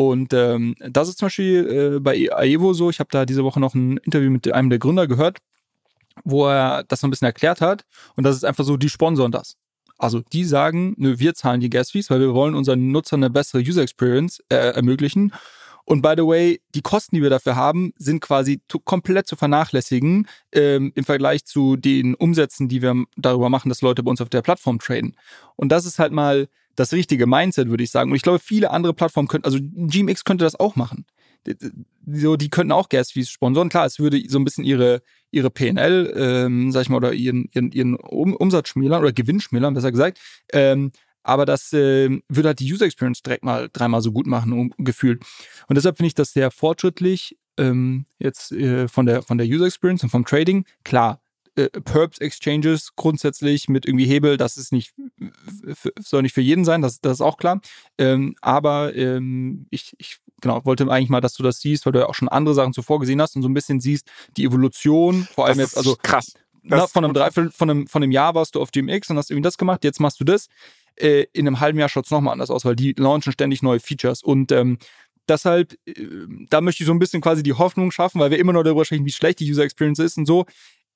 Und ähm, das ist zum Beispiel äh, bei Aevo so. Ich habe da diese Woche noch ein Interview mit einem der Gründer gehört, wo er das so ein bisschen erklärt hat. Und das ist einfach so, die sponsoren das. Also die sagen, nö, wir zahlen die Gas Fees, weil wir wollen unseren Nutzern eine bessere User Experience äh, ermöglichen. Und by the way, die Kosten, die wir dafür haben, sind quasi komplett zu vernachlässigen ähm, im Vergleich zu den Umsätzen, die wir darüber machen, dass Leute bei uns auf der Plattform traden. Und das ist halt mal das richtige Mindset, würde ich sagen. Und ich glaube, viele andere Plattformen könnten, also GMX könnte das auch machen. So, die könnten auch Gas Fees sponsoren. Klar, es würde so ein bisschen ihre, ihre PNL, ähm, sag ich mal, oder ihren, ihren, ihren Umsatz schmälern oder Gewinn schmälern, besser gesagt. Ähm, aber das äh, würde halt die User Experience direkt mal dreimal so gut machen, um, gefühlt. Und deshalb finde ich das sehr fortschrittlich ähm, jetzt äh, von, der, von der User Experience und vom Trading. Klar, äh, Perps Exchanges grundsätzlich mit irgendwie Hebel, das ist nicht, soll nicht für jeden sein, das, das ist auch klar. Ähm, aber ähm, ich, ich genau, wollte eigentlich mal, dass du das siehst, weil du ja auch schon andere Sachen zuvor gesehen hast und so ein bisschen siehst, die Evolution, vor allem jetzt, also krass. Na, von einem Dreiviertel, von einem, von einem Jahr warst du auf GMX und hast irgendwie das gemacht, jetzt machst du das. Äh, in einem halben Jahr schaut es nochmal anders aus, weil die launchen ständig neue Features und ähm, deshalb, äh, da möchte ich so ein bisschen quasi die Hoffnung schaffen, weil wir immer noch darüber sprechen, wie schlecht die User Experience ist und so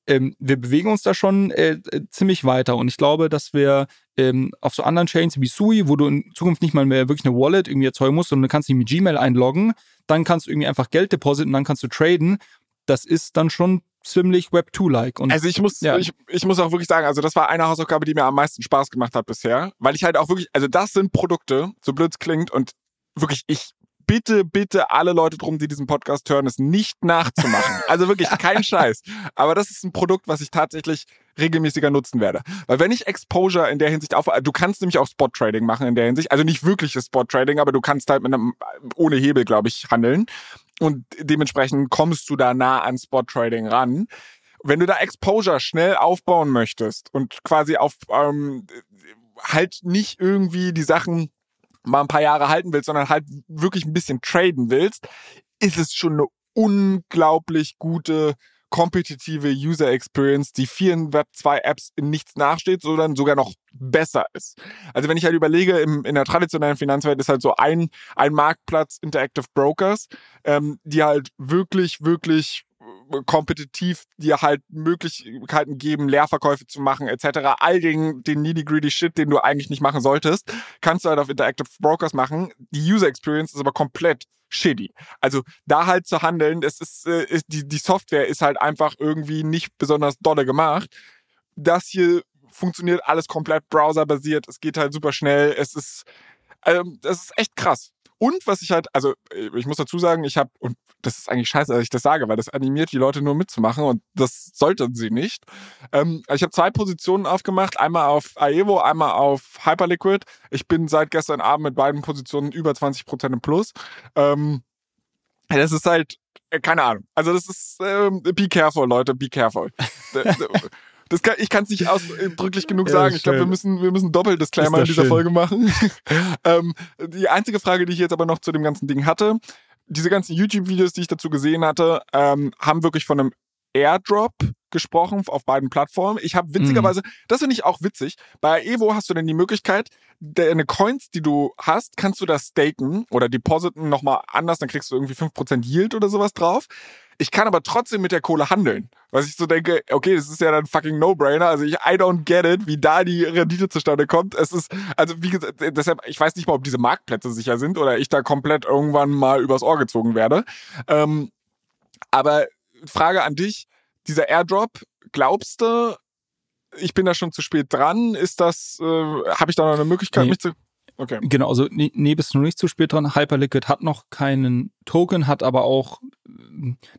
ähm, wir bewegen uns da schon äh, äh, ziemlich weiter und ich glaube, dass wir ähm, auf so anderen Chains wie Sui, wo du in Zukunft nicht mal mehr wirklich eine Wallet irgendwie erzeugen musst, sondern du kannst dich mit Gmail einloggen, dann kannst du irgendwie einfach Geld depositen dann kannst du traden. Das ist dann schon ziemlich Web2-like. Also ich muss, ja. ich, ich muss auch wirklich sagen, also das war eine Hausaufgabe, die mir am meisten Spaß gemacht hat bisher, weil ich halt auch wirklich, also das sind Produkte, so blöd es klingt und wirklich, ich bitte, bitte alle Leute drum, die diesen Podcast hören, es nicht nachzumachen. Also wirklich kein Scheiß. Aber das ist ein Produkt, was ich tatsächlich regelmäßiger nutzen werde. Weil wenn ich Exposure in der Hinsicht auf, du kannst nämlich auch Spot Trading machen in der Hinsicht, also nicht wirkliches Spot Trading, aber du kannst halt mit einem, ohne Hebel, glaube ich, handeln. Und dementsprechend kommst du da nah an Spot Trading ran. Wenn du da Exposure schnell aufbauen möchtest und quasi auf ähm, halt nicht irgendwie die Sachen mal ein paar Jahre halten willst, sondern halt wirklich ein bisschen traden willst, ist es schon eine unglaublich gute kompetitive User Experience, die vielen Web 2 Apps in nichts nachsteht, sondern sogar noch besser ist. Also wenn ich halt überlege, im, in der traditionellen Finanzwelt ist halt so ein, ein Marktplatz Interactive Brokers, ähm, die halt wirklich, wirklich kompetitiv dir halt Möglichkeiten geben, Leerverkäufe zu machen, etc. All den, den needy-greedy Shit, den du eigentlich nicht machen solltest, kannst du halt auf Interactive Brokers machen. Die User Experience ist aber komplett shitty. Also da halt zu handeln, es ist, äh, ist die, die Software ist halt einfach irgendwie nicht besonders dolle gemacht. Das hier funktioniert alles komplett browserbasiert. Es geht halt super schnell. Es ist, ähm, das ist echt krass. Und was ich halt, also äh, ich muss dazu sagen, ich habe, und das ist eigentlich scheiße, dass ich das sage, weil das animiert die Leute nur mitzumachen und das sollten sie nicht. Ähm, ich habe zwei Positionen aufgemacht, einmal auf Aevo, einmal auf Hyperliquid. Ich bin seit gestern Abend mit beiden Positionen über 20% im Plus. Ähm, das ist halt, äh, keine Ahnung. Also das ist, ähm, be careful, Leute, be careful. Das kann, ich kann es nicht ausdrücklich genug sagen. ich glaube, wir müssen, wir müssen Doppel-Disclaimer in dieser schön. Folge machen. ähm, die einzige Frage, die ich jetzt aber noch zu dem ganzen Ding hatte, diese ganzen YouTube-Videos, die ich dazu gesehen hatte, ähm, haben wirklich von einem Airdrop gesprochen auf beiden Plattformen. Ich habe witzigerweise, mhm. das finde ich auch witzig, bei Evo hast du denn die Möglichkeit, deine Coins, die du hast, kannst du das staken oder depositen nochmal anders, dann kriegst du irgendwie 5% Yield oder sowas drauf. Ich kann aber trotzdem mit der Kohle handeln. Was ich so denke, okay, das ist ja dann fucking No-Brainer. Also ich, I don't get it, wie da die Rendite zustande kommt. Es ist, also wie gesagt, deshalb, ich weiß nicht mal, ob diese Marktplätze sicher sind oder ich da komplett irgendwann mal übers Ohr gezogen werde. Ähm, aber Frage an dich, dieser Airdrop, glaubst du, ich bin da schon zu spät dran? Ist das, äh, habe ich da noch eine Möglichkeit, nee. mich zu Okay. Genau, also nee, bist du noch nicht zu spät dran. Hyperliquid hat noch keinen Token, hat aber auch,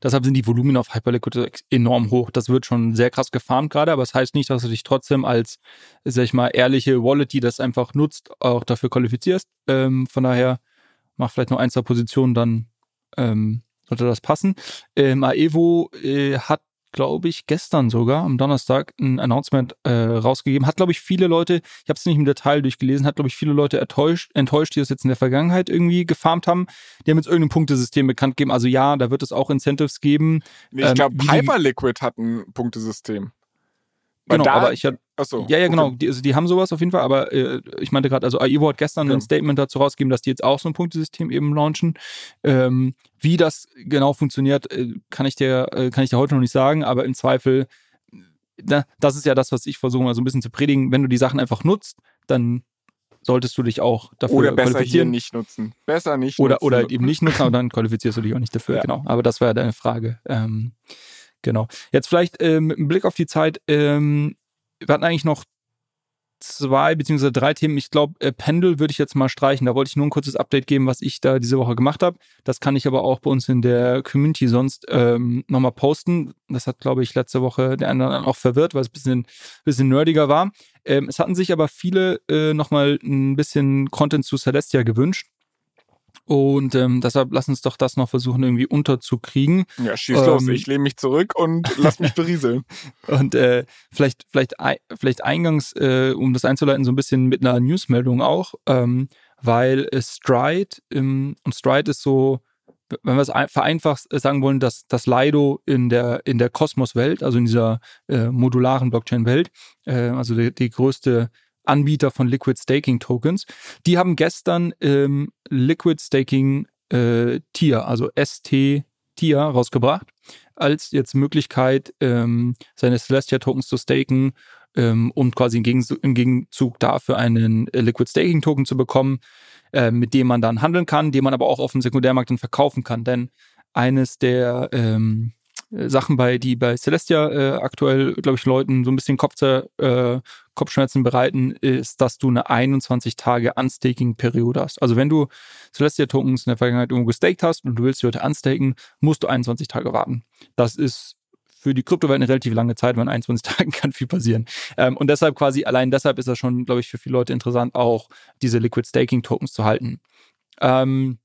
deshalb sind die Volumen auf Hyperliquid enorm hoch. Das wird schon sehr krass gefarmt gerade, aber es das heißt nicht, dass du dich trotzdem als, sag ich mal, ehrliche Wallet, die das einfach nutzt, auch dafür qualifizierst. Ähm, von daher mach vielleicht noch ein, zwei Positionen, dann ähm, sollte das passen. Ähm, Aevo äh, hat glaube ich, gestern sogar, am Donnerstag, ein Announcement äh, rausgegeben. Hat, glaube ich, viele Leute, ich habe es nicht im Detail durchgelesen, hat, glaube ich, viele Leute enttäuscht, enttäuscht, die das jetzt in der Vergangenheit irgendwie gefarmt haben. Die haben jetzt irgendein Punktesystem bekannt gegeben. Also ja, da wird es auch Incentives geben. Nee, ich glaube, ähm, Hyperliquid hat ein Punktesystem. Genau, da, aber ich hatte. Achso. Ja, ja, genau. Okay. Die, also die haben sowas auf jeden Fall, aber äh, ich meinte gerade, also Aivo hat gestern ja. ein Statement dazu rausgegeben, dass die jetzt auch so ein Punktesystem eben launchen. Ähm, wie das genau funktioniert, äh, kann ich dir, äh, kann ich dir heute noch nicht sagen, aber im Zweifel, na, das ist ja das, was ich versuche mal so ein bisschen zu predigen. Wenn du die Sachen einfach nutzt, dann solltest du dich auch dafür oder besser qualifizieren. Hier nicht nutzen. Besser nicht oder, nutzen. Oder eben nicht nutzen, aber dann qualifizierst du dich auch nicht dafür, ja. genau. Aber das war ja deine Frage. Ähm, Genau. Jetzt vielleicht äh, mit einem Blick auf die Zeit. Ähm, wir hatten eigentlich noch zwei beziehungsweise drei Themen. Ich glaube, äh, Pendel würde ich jetzt mal streichen. Da wollte ich nur ein kurzes Update geben, was ich da diese Woche gemacht habe. Das kann ich aber auch bei uns in der Community sonst ähm, nochmal posten. Das hat, glaube ich, letzte Woche der andere auch verwirrt, weil es ein bisschen, bisschen nerdiger war. Ähm, es hatten sich aber viele äh, nochmal ein bisschen Content zu Celestia gewünscht. Und ähm, deshalb lass uns doch das noch versuchen, irgendwie unterzukriegen. Ja, schieß ähm, los. Ich lehne mich zurück und lass mich berieseln. und äh, vielleicht, vielleicht, vielleicht eingangs, äh, um das einzuleiten, so ein bisschen mit einer Newsmeldung auch, ähm, weil Stride, ähm, und Stride ist so, wenn wir es vereinfacht sagen wollen, dass das Lido in der in der Kosmos-Welt, also in dieser äh, modularen Blockchain-Welt, äh, also die, die größte Anbieter von Liquid Staking Tokens. Die haben gestern ähm, Liquid Staking äh, Tier, also ST Tier rausgebracht, als jetzt Möglichkeit, ähm, seine Celestia Tokens zu staken ähm, um quasi im Gegenzug, im Gegenzug dafür einen äh, Liquid Staking Token zu bekommen, äh, mit dem man dann handeln kann, den man aber auch auf dem Sekundärmarkt dann verkaufen kann. Denn eines der ähm, äh, Sachen bei, die bei Celestia äh, aktuell, glaube ich, Leuten so ein bisschen Kopf, äh, Kopfschmerzen bereiten, ist, dass du eine 21 Tage Unstaking-Periode hast. Also wenn du Celestia-Tokens in der Vergangenheit irgendwo gestaked hast und du willst sie heute unstaken, musst du 21 Tage warten. Das ist für die Kryptowelt eine relativ lange Zeit, weil in 21 Tagen kann viel passieren. Ähm, und deshalb quasi, allein deshalb ist das schon, glaube ich, für viele Leute interessant, auch diese Liquid Staking Tokens zu halten. Ähm,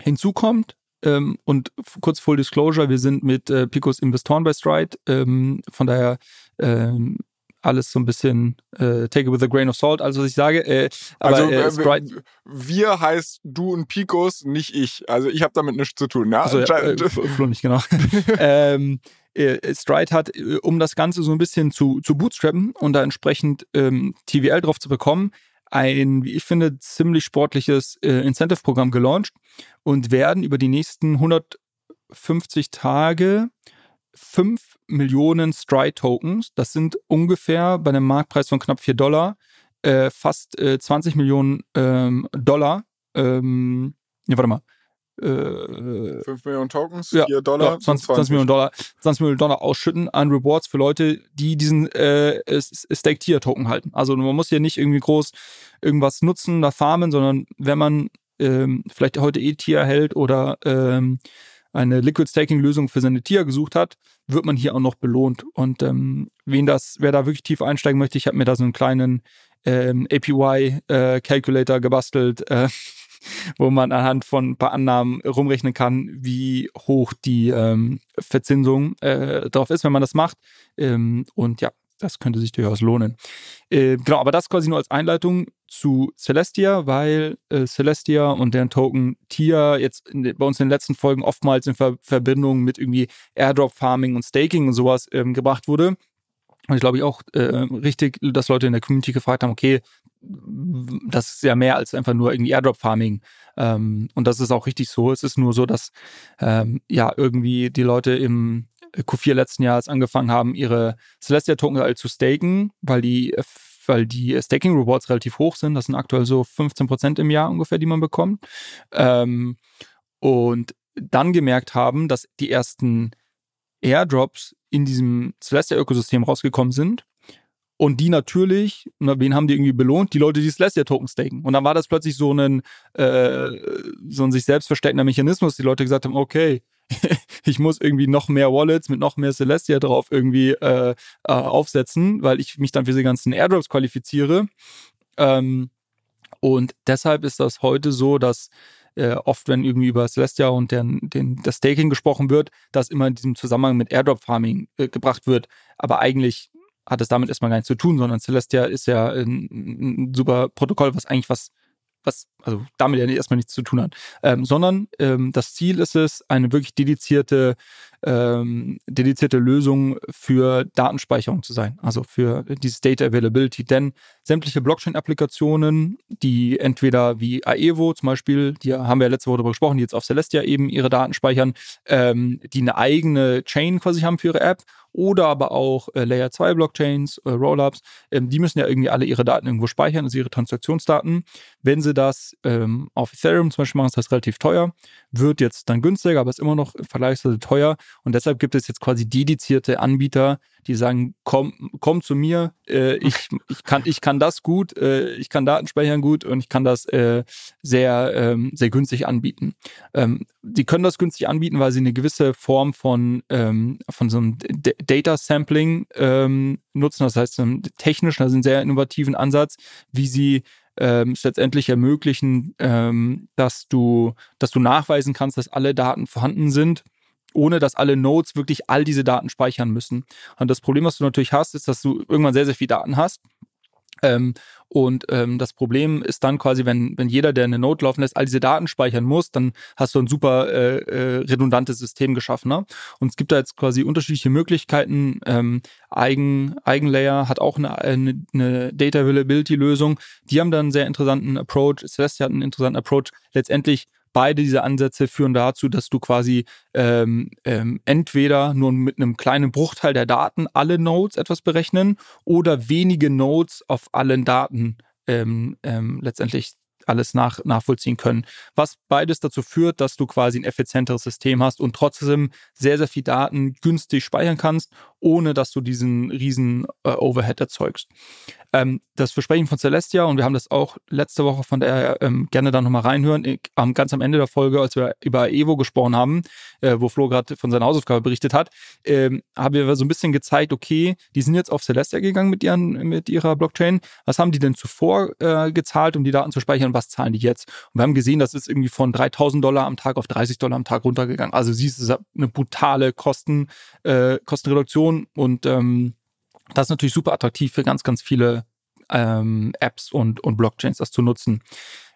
hinzu kommt, ähm, und kurz Full Disclosure, wir sind mit äh, Picos Investoren bei Stride. Ähm, von daher ähm, alles so ein bisschen äh, take it with a grain of salt, also was ich sage. Äh, aber, also äh, Stride, wir heißt du und Picos, nicht ich. Also ich habe damit nichts zu tun. Ja? Also, ja, äh, Flo nicht, genau. ähm, äh, Stride hat, äh, um das Ganze so ein bisschen zu, zu bootstrappen und da entsprechend ähm, TVL drauf zu bekommen, ein, wie ich finde, ziemlich sportliches äh, Incentive-Programm gelauncht und werden über die nächsten 150 Tage 5 Millionen Stride-Tokens. Das sind ungefähr bei einem Marktpreis von knapp 4 Dollar äh, fast äh, 20 Millionen ähm, Dollar. Ähm, ja, warte mal. Äh, 5 Millionen Tokens, ja, 4 Dollar. Ja, 20, 20, Millionen Dollar, 20 Millionen Dollar ausschütten an Rewards für Leute, die diesen äh, Stake-Tier-Token halten. Also man muss hier nicht irgendwie groß irgendwas nutzen, da farmen, sondern wenn man ähm, vielleicht heute E-Tier hält oder ähm, eine Liquid Staking Lösung für seine Tier gesucht hat, wird man hier auch noch belohnt. Und ähm, wen das, wer da wirklich tief einsteigen möchte, ich habe mir da so einen kleinen ähm, APY äh, Calculator gebastelt, äh, wo man anhand von ein paar Annahmen rumrechnen kann, wie hoch die ähm, Verzinsung äh, drauf ist, wenn man das macht. Ähm, und ja, das könnte sich durchaus lohnen. Äh, genau, aber das quasi nur als Einleitung zu Celestia, weil äh, Celestia und deren Token Tier jetzt in, bei uns in den letzten Folgen oftmals in Ver Verbindung mit irgendwie Airdrop Farming und Staking und sowas ähm, gebracht wurde. Und ich glaube ich auch äh, richtig, dass Leute in der Community gefragt haben, okay, das ist ja mehr als einfach nur irgendwie Airdrop-Farming. Ähm, und das ist auch richtig so. Es ist nur so, dass ähm, ja irgendwie die Leute im Q4 letzten Jahres angefangen haben, ihre Celestia-Token halt zu staken, weil die, weil die Staking-Rewards relativ hoch sind. Das sind aktuell so 15 Prozent im Jahr ungefähr, die man bekommt. Ähm, und dann gemerkt haben, dass die ersten Airdrops in diesem Celestia-Ökosystem rausgekommen sind und die natürlich, na, wen haben die irgendwie belohnt? Die Leute, die Celestia-Token staken. Und dann war das plötzlich so ein, äh, so ein sich selbst verstärkender Mechanismus. Die Leute gesagt haben, okay, ich muss irgendwie noch mehr Wallets mit noch mehr Celestia drauf irgendwie äh, äh, aufsetzen, weil ich mich dann für diese ganzen Airdrops qualifiziere. Ähm, und deshalb ist das heute so, dass äh, oft, wenn irgendwie über Celestia und den, den, das Staking gesprochen wird, das immer in diesem Zusammenhang mit Airdrop Farming äh, gebracht wird. Aber eigentlich hat es damit erstmal gar nichts zu tun, sondern Celestia ist ja ein, ein super Protokoll, was eigentlich was was also damit ja erstmal nichts zu tun hat, ähm, sondern ähm, das Ziel ist es, eine wirklich dedizierte, ähm, dedizierte Lösung für Datenspeicherung zu sein, also für dieses Data Availability. Denn sämtliche Blockchain-Applikationen, die entweder wie Aevo zum Beispiel, die haben wir ja letzte Woche darüber gesprochen, die jetzt auf Celestia eben ihre Daten speichern, ähm, die eine eigene Chain quasi haben für ihre App oder aber auch äh, Layer 2 Blockchains, äh, Rollups, ähm, die müssen ja irgendwie alle ihre Daten irgendwo speichern, also ihre Transaktionsdaten. Wenn sie das ähm, auf Ethereum zum Beispiel machen, ist das relativ teuer, wird jetzt dann günstiger, aber ist immer noch vergleichsweise teuer und deshalb gibt es jetzt quasi dedizierte Anbieter, die sagen, komm, komm zu mir, äh, ich, ich, kann, ich kann das gut, äh, ich kann Daten speichern gut und ich kann das äh, sehr, ähm, sehr günstig anbieten. Ähm, die können das günstig anbieten, weil sie eine gewisse Form von, ähm, von so einem D Data Sampling ähm, nutzen, das heißt einen technischen, also einen sehr innovativen Ansatz, wie sie ähm, es letztendlich ermöglichen, ähm, dass du, dass du nachweisen kannst, dass alle Daten vorhanden sind ohne dass alle Nodes wirklich all diese Daten speichern müssen. Und das Problem, was du natürlich hast, ist, dass du irgendwann sehr, sehr viel Daten hast. Ähm, und ähm, das Problem ist dann quasi, wenn, wenn jeder, der eine Node laufen lässt, all diese Daten speichern muss, dann hast du ein super äh, äh, redundantes System geschaffen. Ne? Und es gibt da jetzt quasi unterschiedliche Möglichkeiten. Ähm, Eigen, Eigenlayer hat auch eine, eine, eine Data Availability Lösung. Die haben dann einen sehr interessanten Approach. Celestia hat einen interessanten Approach. Letztendlich beide diese Ansätze führen dazu, dass du quasi ähm, ähm, entweder nur mit einem kleinen Bruchteil der Daten alle Nodes etwas berechnen oder wenige Nodes auf allen Daten ähm, ähm, letztendlich alles nach, nachvollziehen können. Was beides dazu führt, dass du quasi ein effizienteres System hast und trotzdem sehr, sehr viel Daten günstig speichern kannst, ohne dass du diesen riesen äh, Overhead erzeugst. Ähm, das Versprechen von Celestia, und wir haben das auch letzte Woche von der ähm, gerne da nochmal reinhören, ich, ähm, ganz am Ende der Folge, als wir über Evo gesprochen haben, äh, wo Flo gerade von seiner Hausaufgabe berichtet hat, ähm, haben wir so ein bisschen gezeigt, okay, die sind jetzt auf Celestia gegangen mit, ihren, mit ihrer Blockchain. Was haben die denn zuvor äh, gezahlt, um die Daten zu speichern? Was zahlen die jetzt? Und wir haben gesehen, das ist irgendwie von 3000 Dollar am Tag auf 30 Dollar am Tag runtergegangen. Also siehst du, eine brutale Kosten, äh, Kostenreduktion und ähm, das ist natürlich super attraktiv für ganz, ganz viele ähm, Apps und, und Blockchains, das zu nutzen.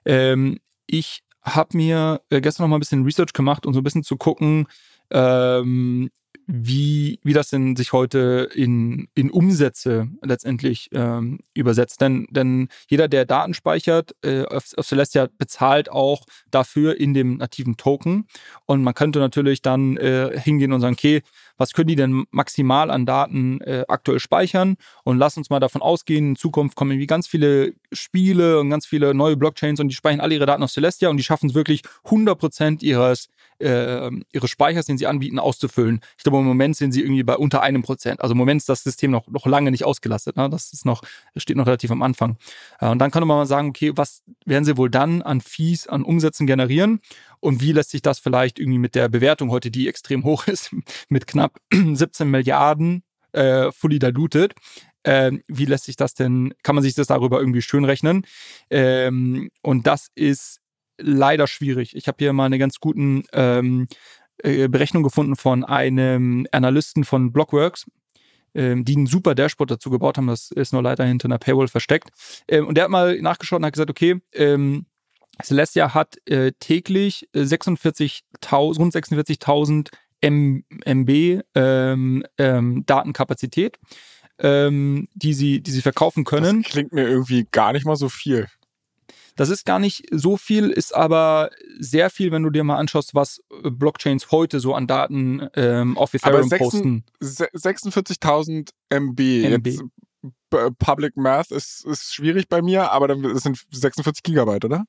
Ähm, ich habe mir äh, gestern noch mal ein bisschen Research gemacht, um so ein bisschen zu gucken, ähm, wie, wie das denn sich heute in, in Umsätze letztendlich ähm, übersetzt. Denn, denn jeder, der Daten speichert äh, auf, auf Celestia, bezahlt auch dafür in dem nativen Token. Und man könnte natürlich dann äh, hingehen und sagen, okay, was können die denn maximal an Daten äh, aktuell speichern? Und lass uns mal davon ausgehen, in Zukunft kommen irgendwie ganz viele Spiele und ganz viele neue Blockchains und die speichern alle ihre Daten auf Celestia und die schaffen es wirklich 100% ihres äh, ihres Speichers, den sie anbieten, auszufüllen. Ich glaube, im Moment sind sie irgendwie bei unter einem Prozent. Also im Moment ist das System noch, noch lange nicht ausgelastet. Ne? Das ist noch, steht noch relativ am Anfang. Äh, und dann kann man mal sagen, okay, was werden sie wohl dann an Fees, an Umsätzen generieren? Und wie lässt sich das vielleicht irgendwie mit der Bewertung heute, die extrem hoch ist, mit knapp 17 Milliarden äh, fully diluted, ähm, wie lässt sich das denn, kann man sich das darüber irgendwie schön rechnen? Ähm, und das ist leider schwierig. Ich habe hier mal eine ganz guten ähm, äh, Berechnung gefunden von einem Analysten von Blockworks, ähm, die einen super Dashboard dazu gebaut haben. Das ist nur leider hinter einer Paywall versteckt. Ähm, und der hat mal nachgeschaut und hat gesagt, okay, ähm, Celestia hat äh, täglich 46.000, rund 46.000 MB ähm, ähm, Datenkapazität, ähm, die sie, die sie verkaufen können. Das klingt mir irgendwie gar nicht mal so viel. Das ist gar nicht so viel, ist aber sehr viel, wenn du dir mal anschaust, was äh, Blockchains heute so an Daten ähm, auf Ethereum aber posten. 46.000 MB. MB. Jetzt, Public Math ist, ist schwierig bei mir, aber dann das sind 46 Gigabyte, oder?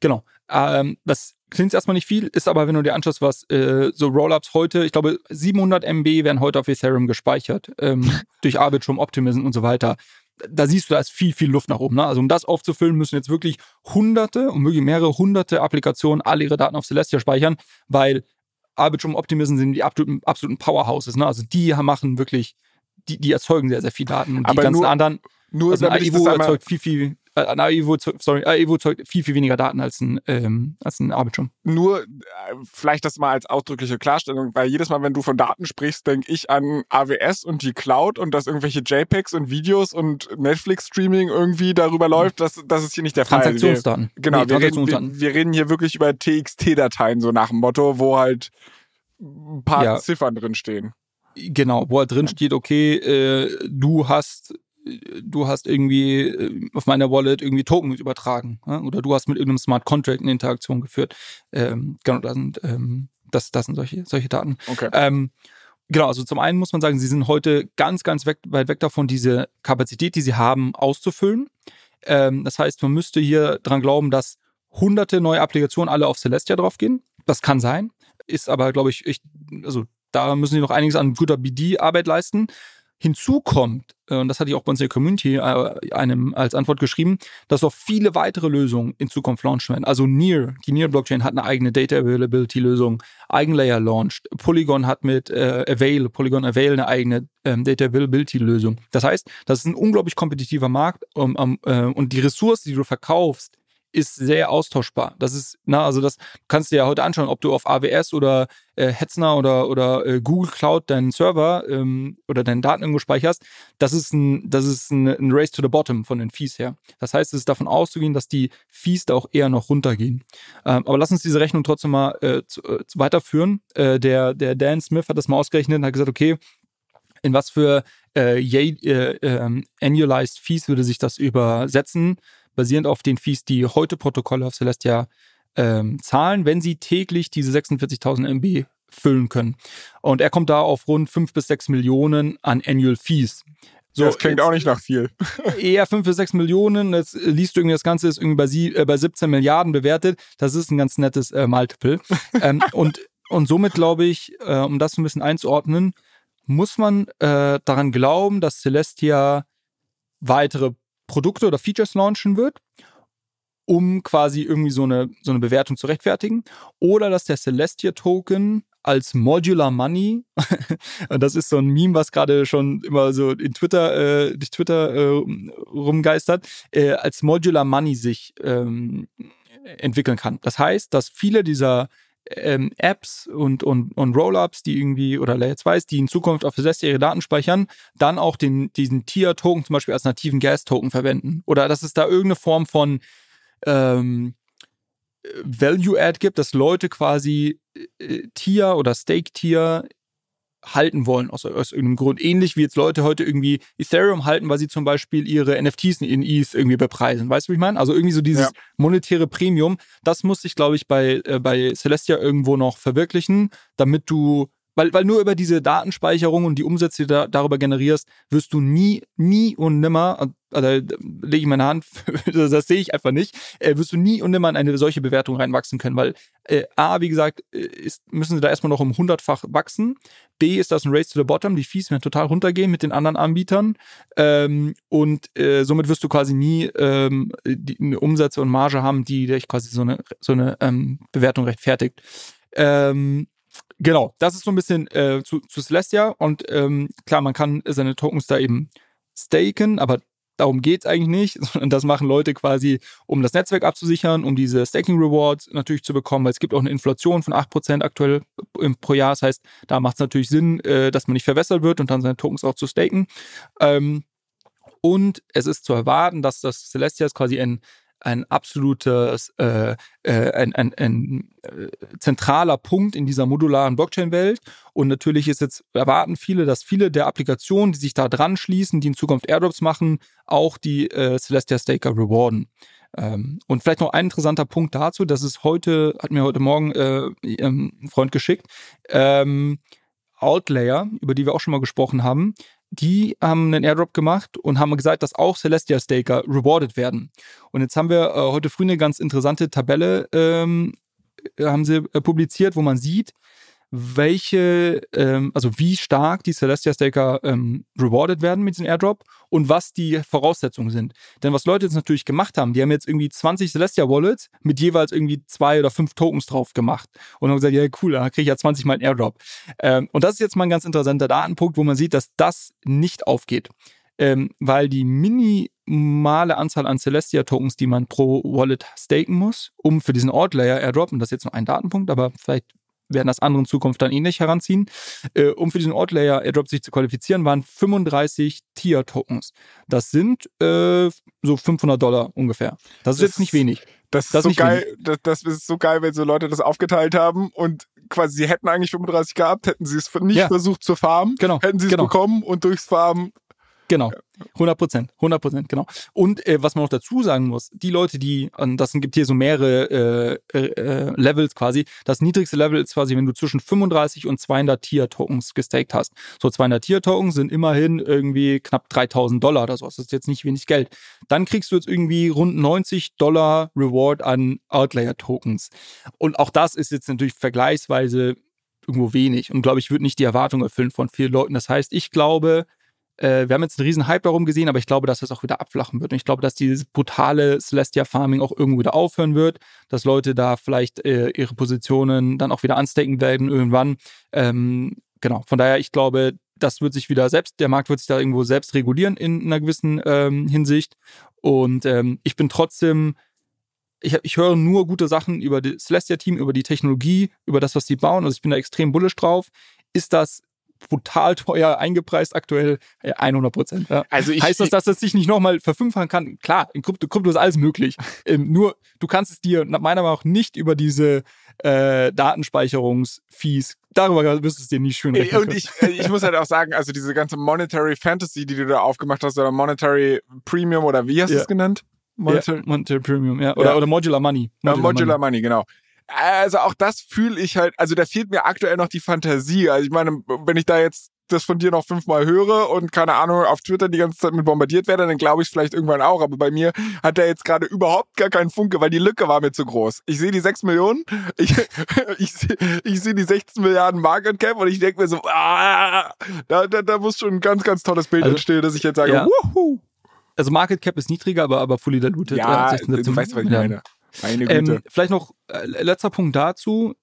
Genau. Ähm, das klingt erstmal nicht viel, ist aber, wenn du dir anschaust, was äh, so Rollups heute, ich glaube, 700 MB werden heute auf Ethereum gespeichert, ähm, durch Arbitrum, Optimism und so weiter da siehst du, da ist viel, viel Luft nach oben. Ne? Also um das aufzufüllen, müssen jetzt wirklich hunderte und wirklich mehrere hunderte Applikationen alle ihre Daten auf Celestia speichern, weil Arbitrum Optimism sind die absoluten, absoluten Powerhouses. Ne? Also die machen wirklich, die, die erzeugen sehr, sehr viel Daten. Und die Aber ganzen nur, anderen, nur also Aivo erzeugt viel, viel äh, na, Evo, sorry, äh, Evo zeugt viel, viel weniger Daten als ein, ähm, als ein Arbitrum. Nur, äh, vielleicht das mal als ausdrückliche Klarstellung, weil jedes Mal, wenn du von Daten sprichst, denke ich an AWS und die Cloud und dass irgendwelche JPEGs und Videos und Netflix-Streaming irgendwie darüber läuft. Das, das ist hier nicht der Fall. Transaktionsdaten. Wir, genau, nee, wir, reden, wir, wir, reden hier wirklich über TXT-Dateien, so nach dem Motto, wo halt ein paar ja. Ziffern drinstehen. Genau, wo halt drin steht, okay, äh, du hast du hast irgendwie äh, auf meiner Wallet irgendwie Token übertragen oder du hast mit irgendeinem Smart Contract eine Interaktion geführt. Ähm, genau, das sind, ähm, das, das sind solche, solche Daten. Okay. Ähm, genau, also zum einen muss man sagen, sie sind heute ganz, ganz weg, weit weg davon, diese Kapazität, die sie haben, auszufüllen. Ähm, das heißt, man müsste hier dran glauben, dass hunderte neue Applikationen alle auf Celestia draufgehen. Das kann sein, ist aber, glaube ich, ich, also da müssen sie noch einiges an guter BD-Arbeit leisten. Hinzu kommt, äh, und das hatte ich auch bei uns in der Community äh, einem als Antwort geschrieben, dass auch viele weitere Lösungen in Zukunft launchen werden. Also Near, die Near Blockchain hat eine eigene Data Availability Lösung, Eigenlayer launched, Polygon hat mit äh, Avail, Polygon Avail eine eigene ähm, Data Availability Lösung. Das heißt, das ist ein unglaublich kompetitiver Markt um, um, äh, und die Ressource, die du verkaufst, ist sehr austauschbar. Das ist, na, also das kannst du ja heute anschauen, ob du auf AWS oder äh, Hetzner oder, oder äh, Google Cloud deinen Server ähm, oder deine Daten irgendwo speicherst. Das ist ein, das ist ein, ein Race to the Bottom von den Fees her. Das heißt, es ist davon auszugehen, dass die Fees da auch eher noch runtergehen. Ähm, aber lass uns diese Rechnung trotzdem mal äh, zu, äh, weiterführen. Äh, der, der Dan Smith hat das mal ausgerechnet und hat gesagt, okay, in was für äh, äh, äh, Annualized Fees würde sich das übersetzen? Basierend auf den Fees, die heute Protokolle auf Celestia ähm, zahlen, wenn sie täglich diese 46.000 MB füllen können. Und er kommt da auf rund 5 bis 6 Millionen an Annual Fees. So, das klingt jetzt, auch nicht nach viel. Eher 5 bis 6 Millionen. Jetzt liest du irgendwie, das Ganze ist irgendwie bei, sie, äh, bei 17 Milliarden bewertet. Das ist ein ganz nettes äh, Multiple. ähm, und, und somit glaube ich, äh, um das ein bisschen einzuordnen, muss man äh, daran glauben, dass Celestia weitere Produkte oder Features launchen wird, um quasi irgendwie so eine, so eine Bewertung zu rechtfertigen. Oder dass der Celestia Token als Modular Money, das ist so ein Meme, was gerade schon immer so in Twitter, äh, durch Twitter äh, rumgeistert, äh, als Modular Money sich ähm, entwickeln kann. Das heißt, dass viele dieser ähm, Apps und, und, und Rollups, die irgendwie, oder Layer 2s, die in Zukunft auf Celestia ihre Daten speichern, dann auch den, diesen Tier-Token zum Beispiel als nativen Gas-Token verwenden. Oder dass es da irgendeine Form von ähm, Value-Add gibt, dass Leute quasi äh, Tier oder Stake-Tier halten wollen, aus, aus irgendeinem Grund. Ähnlich wie jetzt Leute heute irgendwie Ethereum halten, weil sie zum Beispiel ihre NFTs in ETH irgendwie bepreisen. Weißt du, wie ich meine? Also irgendwie so dieses ja. monetäre Premium, das muss sich, glaube ich, bei, äh, bei Celestia irgendwo noch verwirklichen, damit du weil, weil nur über diese Datenspeicherung und die Umsätze, die du da, darüber generierst, wirst du nie, nie und nimmer, also lege ich meine Hand, das, das sehe ich einfach nicht, äh, wirst du nie und nimmer in eine solche Bewertung reinwachsen können, weil äh, A, wie gesagt, äh, ist, müssen sie da erstmal noch um hundertfach wachsen. B, ist das ein Race to the Bottom, die Fees werden total runtergehen mit den anderen Anbietern ähm, und äh, somit wirst du quasi nie ähm, die, eine Umsätze und Marge haben, die dich quasi so eine, so eine ähm, Bewertung rechtfertigt. Ähm, Genau, das ist so ein bisschen äh, zu, zu Celestia und ähm, klar, man kann seine Tokens da eben staken, aber darum geht's eigentlich nicht, sondern das machen Leute quasi, um das Netzwerk abzusichern, um diese Staking Rewards natürlich zu bekommen, weil es gibt auch eine Inflation von 8% aktuell pro Jahr. Das heißt, da macht es natürlich Sinn, äh, dass man nicht verwässert wird und dann seine Tokens auch zu staken. Ähm, und es ist zu erwarten, dass das Celestia ist quasi ein ein absolutes, äh, äh, ein, ein, ein äh, zentraler Punkt in dieser modularen Blockchain-Welt. Und natürlich ist jetzt, erwarten viele, dass viele der Applikationen, die sich da dran schließen, die in Zukunft Airdrops machen, auch die äh, Celestia Staker rewarden. Ähm, und vielleicht noch ein interessanter Punkt dazu, das ist heute, hat mir heute Morgen äh, ein Freund geschickt, ähm, Outlayer, über die wir auch schon mal gesprochen haben, die haben einen Airdrop gemacht und haben gesagt, dass auch Celestia Staker rewarded werden. Und jetzt haben wir äh, heute früh eine ganz interessante Tabelle ähm, haben sie äh, publiziert, wo man sieht, welche, ähm, also wie stark die Celestia Staker ähm, rewarded werden mit diesem Airdrop und was die Voraussetzungen sind. Denn was Leute jetzt natürlich gemacht haben, die haben jetzt irgendwie 20 Celestia Wallets mit jeweils irgendwie zwei oder fünf Tokens drauf gemacht und haben gesagt, ja cool, dann kriege ich ja 20 mal einen Airdrop. Ähm, und das ist jetzt mal ein ganz interessanter Datenpunkt, wo man sieht, dass das nicht aufgeht. Ähm, weil die minimale Anzahl an Celestia-Tokens, die man pro Wallet staken muss, um für diesen Odd-Layer-Airdrop, und das ist jetzt nur ein Datenpunkt, aber vielleicht werden das andere in Zukunft dann ähnlich heranziehen. Äh, um für diesen Odd-Layer Airdrop sich zu qualifizieren, waren 35 Tier-Tokens. Das sind äh, so 500 Dollar ungefähr. Das, das ist jetzt nicht wenig. Das ist, das ist so geil, das, das, ist so geil, wenn so Leute das aufgeteilt haben und quasi sie hätten eigentlich 35 gehabt, hätten sie es nicht ja. versucht zu farmen, genau. hätten sie es genau. bekommen und durchs Farmen Genau, 100 Prozent, 100 Prozent, genau. Und äh, was man noch dazu sagen muss, die Leute, die, und das gibt hier so mehrere äh, äh, Levels quasi, das niedrigste Level ist quasi, wenn du zwischen 35 und 200 Tier-Tokens gestaked hast. So 200 Tier-Tokens sind immerhin irgendwie knapp 3000 Dollar oder so, das ist jetzt nicht wenig Geld. Dann kriegst du jetzt irgendwie rund 90 Dollar Reward an Outlayer-Tokens. Und auch das ist jetzt natürlich vergleichsweise irgendwo wenig und glaube ich, wird nicht die Erwartung erfüllen von vielen Leuten. Das heißt, ich glaube, äh, wir haben jetzt einen riesen Hype darum gesehen, aber ich glaube, dass das auch wieder abflachen wird. Und ich glaube, dass dieses brutale Celestia Farming auch irgendwo wieder aufhören wird, dass Leute da vielleicht äh, ihre Positionen dann auch wieder anstecken werden irgendwann. Ähm, genau, von daher, ich glaube, das wird sich wieder selbst, der Markt wird sich da irgendwo selbst regulieren in einer gewissen ähm, Hinsicht. Und ähm, ich bin trotzdem, ich, ich höre nur gute Sachen über das Celestia-Team, über die Technologie, über das, was sie bauen. Also ich bin da extrem bullish drauf. Ist das brutal teuer eingepreist aktuell. 100 Prozent. Ja. Also ich, heißt das, dass das sich nicht nochmal verfünffachen kann? Klar, in Krypto, Krypto ist alles möglich. ähm, nur du kannst es dir meiner Meinung nach nicht über diese äh, Datenspeicherungsfees darüber wirst du es dir nie schön rechnen Und ich, äh, ich muss halt auch sagen, also diese ganze Monetary Fantasy, die du da aufgemacht hast, oder Monetary Premium oder wie hast du es genannt? Monetary, ja, Monetary Premium, ja. Oder, ja. oder Modular Money. Modular, ja, Modular Money. Money, genau also auch das fühle ich halt, also da fehlt mir aktuell noch die Fantasie. Also ich meine, wenn ich da jetzt das von dir noch fünfmal höre und keine Ahnung auf Twitter die ganze Zeit mit bombardiert werde, dann glaube ich es vielleicht irgendwann auch. Aber bei mir hat er jetzt gerade überhaupt gar keinen Funke, weil die Lücke war mir zu groß. Ich sehe die 6 Millionen, ich, ich, sehe seh die 16 Milliarden Market Cap und ich denke mir so, ah, da, da, da muss schon ein ganz, ganz tolles Bild also, entstehen, dass ich jetzt sage, ja. wuhu. Also Market Cap ist niedriger, aber, aber fully diluted. Ja, 16, 17, du weißt, was ich meine. Meine Güte. Ähm, vielleicht noch äh, letzter Punkt dazu.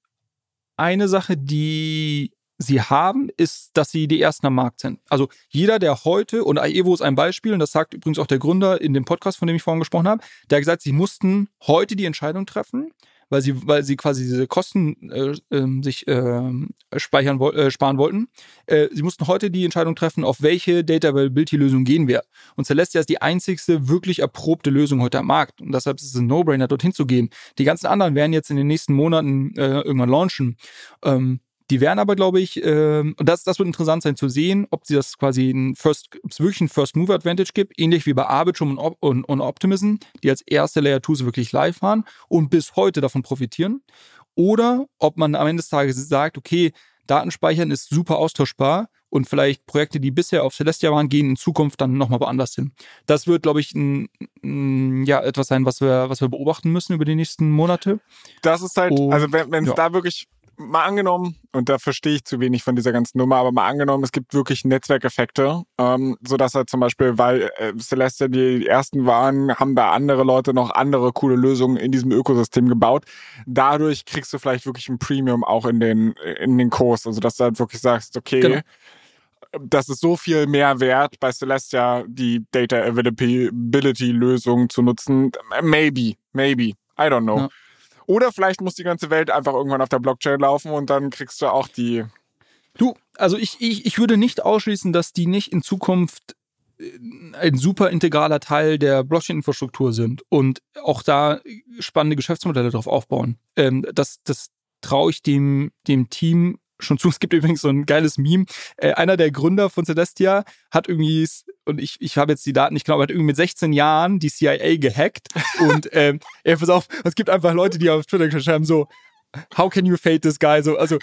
Eine Sache, die sie haben, ist, dass sie die ersten am Markt sind. Also jeder, der heute, und Aevo ist ein Beispiel, und das sagt übrigens auch der Gründer in dem Podcast, von dem ich vorhin gesprochen habe, der hat gesagt, sie mussten heute die Entscheidung treffen, weil sie, weil sie quasi diese Kosten äh, äh, sich äh, speichern äh, sparen wollten. Äh, sie mussten heute die Entscheidung treffen, auf welche Data Availability Lösung gehen wir. Und Celestia ist die einzigste wirklich erprobte Lösung heute am Markt. Und deshalb ist es ein No-Brainer, dorthin zu gehen. Die ganzen anderen werden jetzt in den nächsten Monaten äh, irgendwann launchen. Ähm, Die werden aber, glaube ich, ähm, und das, das wird interessant sein zu sehen, ob sie das quasi ein First, wirklich ein First Mover Advantage gibt, ähnlich wie bei Arbitrum und, und, und Optimism, die als erste Layer 2 wirklich live waren und bis heute davon profitieren. Oder ob man am Ende des Tages sagt, okay, Datenspeichern ist super austauschbar und vielleicht Projekte, die bisher auf Celestia waren, gehen in Zukunft dann nochmal woanders hin. Das wird, glaube ich, ein, ein, ja, etwas sein, was wir, was wir beobachten müssen über die nächsten Monate. Das ist halt, und, also wenn es ja. da wirklich mal angenommen, und da verstehe ich zu wenig von dieser ganzen Nummer, aber mal angenommen, es gibt wirklich Netzwerkeffekte, ähm, sodass halt zum Beispiel, weil äh, Celestia die ersten waren, haben da andere Leute noch andere coole Lösungen in diesem Ökosystem gebaut. Dadurch kriegst du vielleicht wirklich ein Premium auch in den, in den Kurs. Also dass du halt wirklich sagst, okay, genau das ist so viel mehr wert, bei Celestia die Data Availability Lösung zu nutzen. Maybe, maybe. I don't know. Ja. Oder vielleicht muss die ganze Welt einfach irgendwann auf der Blockchain laufen und dann kriegst du auch die. Du, also ich, ich, ich würde nicht ausschließen, dass die nicht in Zukunft äh, ein super integraler Teil der Blockchain-Infrastruktur sind und auch da spannende Geschäftsmodelle drauf aufbauen. Ähm, das, das traue ich dem, dem Team schon zu. Es gibt übrigens so ein geiles Meme. Äh, einer der Gründer von Celestia hat irgendwie, und ich, ich habe jetzt die Daten nicht genau, hat irgendwie mit 16 Jahren die CIA gehackt. und ähm, ey, pass auf, es gibt einfach Leute, die auf Twitter schreiben so, How can you fade this guy? So, also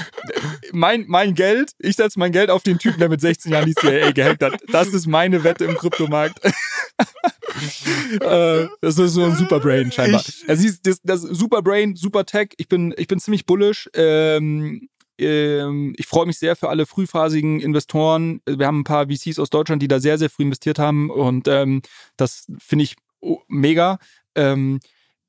mein, mein Geld, ich setze mein Geld auf den Typen, der mit 16 Jahren die CIA gehackt hat. Das ist meine Wette im Kryptomarkt. äh, das ist so ein Superbrain scheinbar. Also das, das Superbrain, Supertech, ich bin, ich bin ziemlich bullish. Ähm, ähm, ich freue mich sehr für alle frühphasigen Investoren. Wir haben ein paar VCs aus Deutschland, die da sehr, sehr früh investiert haben und ähm, das finde ich mega. Ähm,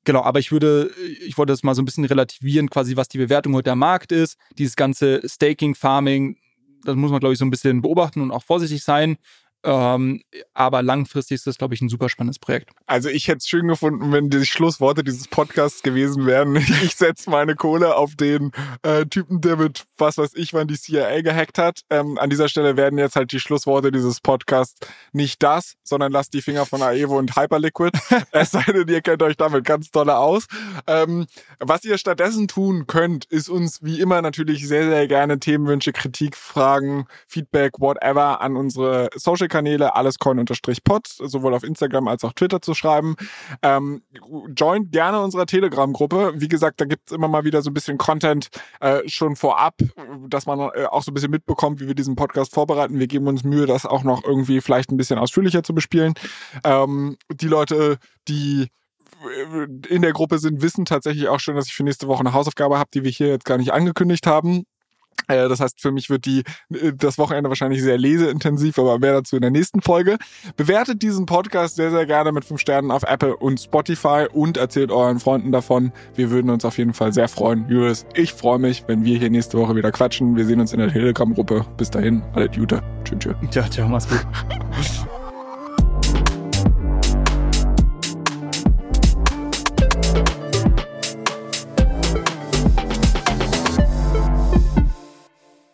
genau, aber ich würde, ich wollte das mal so ein bisschen relativieren, quasi was die Bewertung heute der Markt ist. Dieses ganze Staking, Farming, das muss man, glaube ich, so ein bisschen beobachten und auch vorsichtig sein. Ähm, aber langfristig ist das, glaube ich, ein super spannendes Projekt. Also ich hätte es schön gefunden, wenn die Schlussworte dieses Podcasts gewesen wären. Ich setze meine Kohle auf den äh, Typen, der mit was weiß ich, wann die CIA gehackt hat. Ähm, an dieser Stelle werden jetzt halt die Schlussworte dieses Podcasts nicht das, sondern lasst die Finger von Aevo und Hyperliquid. es sei denn, ihr kennt euch damit ganz toll aus. Ähm, was ihr stattdessen tun könnt, ist uns wie immer natürlich sehr, sehr gerne Themenwünsche, Kritik, Fragen, Feedback, whatever an unsere Social Kanäle, allescoin-pod, sowohl auf Instagram als auch Twitter zu schreiben. Ähm, joint gerne unserer Telegram-Gruppe. Wie gesagt, da gibt's immer mal wieder so ein bisschen Content äh, schon vorab, dass man äh, auch so ein bisschen mitbekommt, wie wir diesen Podcast vorbereiten. Wir geben uns Mühe, das auch noch irgendwie vielleicht ein bisschen ausführlicher zu bespielen. Ähm, die Leute, die äh, in der Gruppe sind, wissen tatsächlich auch schon, dass ich für nächste Woche eine Hausaufgabe habe, die wir hier jetzt gar nicht angekündigt haben. Äh, das heißt, für mich wird die äh, das Wochenende wahrscheinlich sehr leseintensiv, aber mehr dazu in der nächsten Folge. Bewertet diesen Podcast sehr, sehr gerne mit fünf Sternen auf Apple und Spotify und erzählt euren Freunden davon. Wir würden uns auf jeden Fall sehr freuen. Julius, ich freue mich, wenn wir hier nächste Woche wieder quatschen. Wir sehen uns in der Telegram-Gruppe. Bis dahin, alle Jute. Tschüss. Tschüss. Ciao, ciao, mach's gut.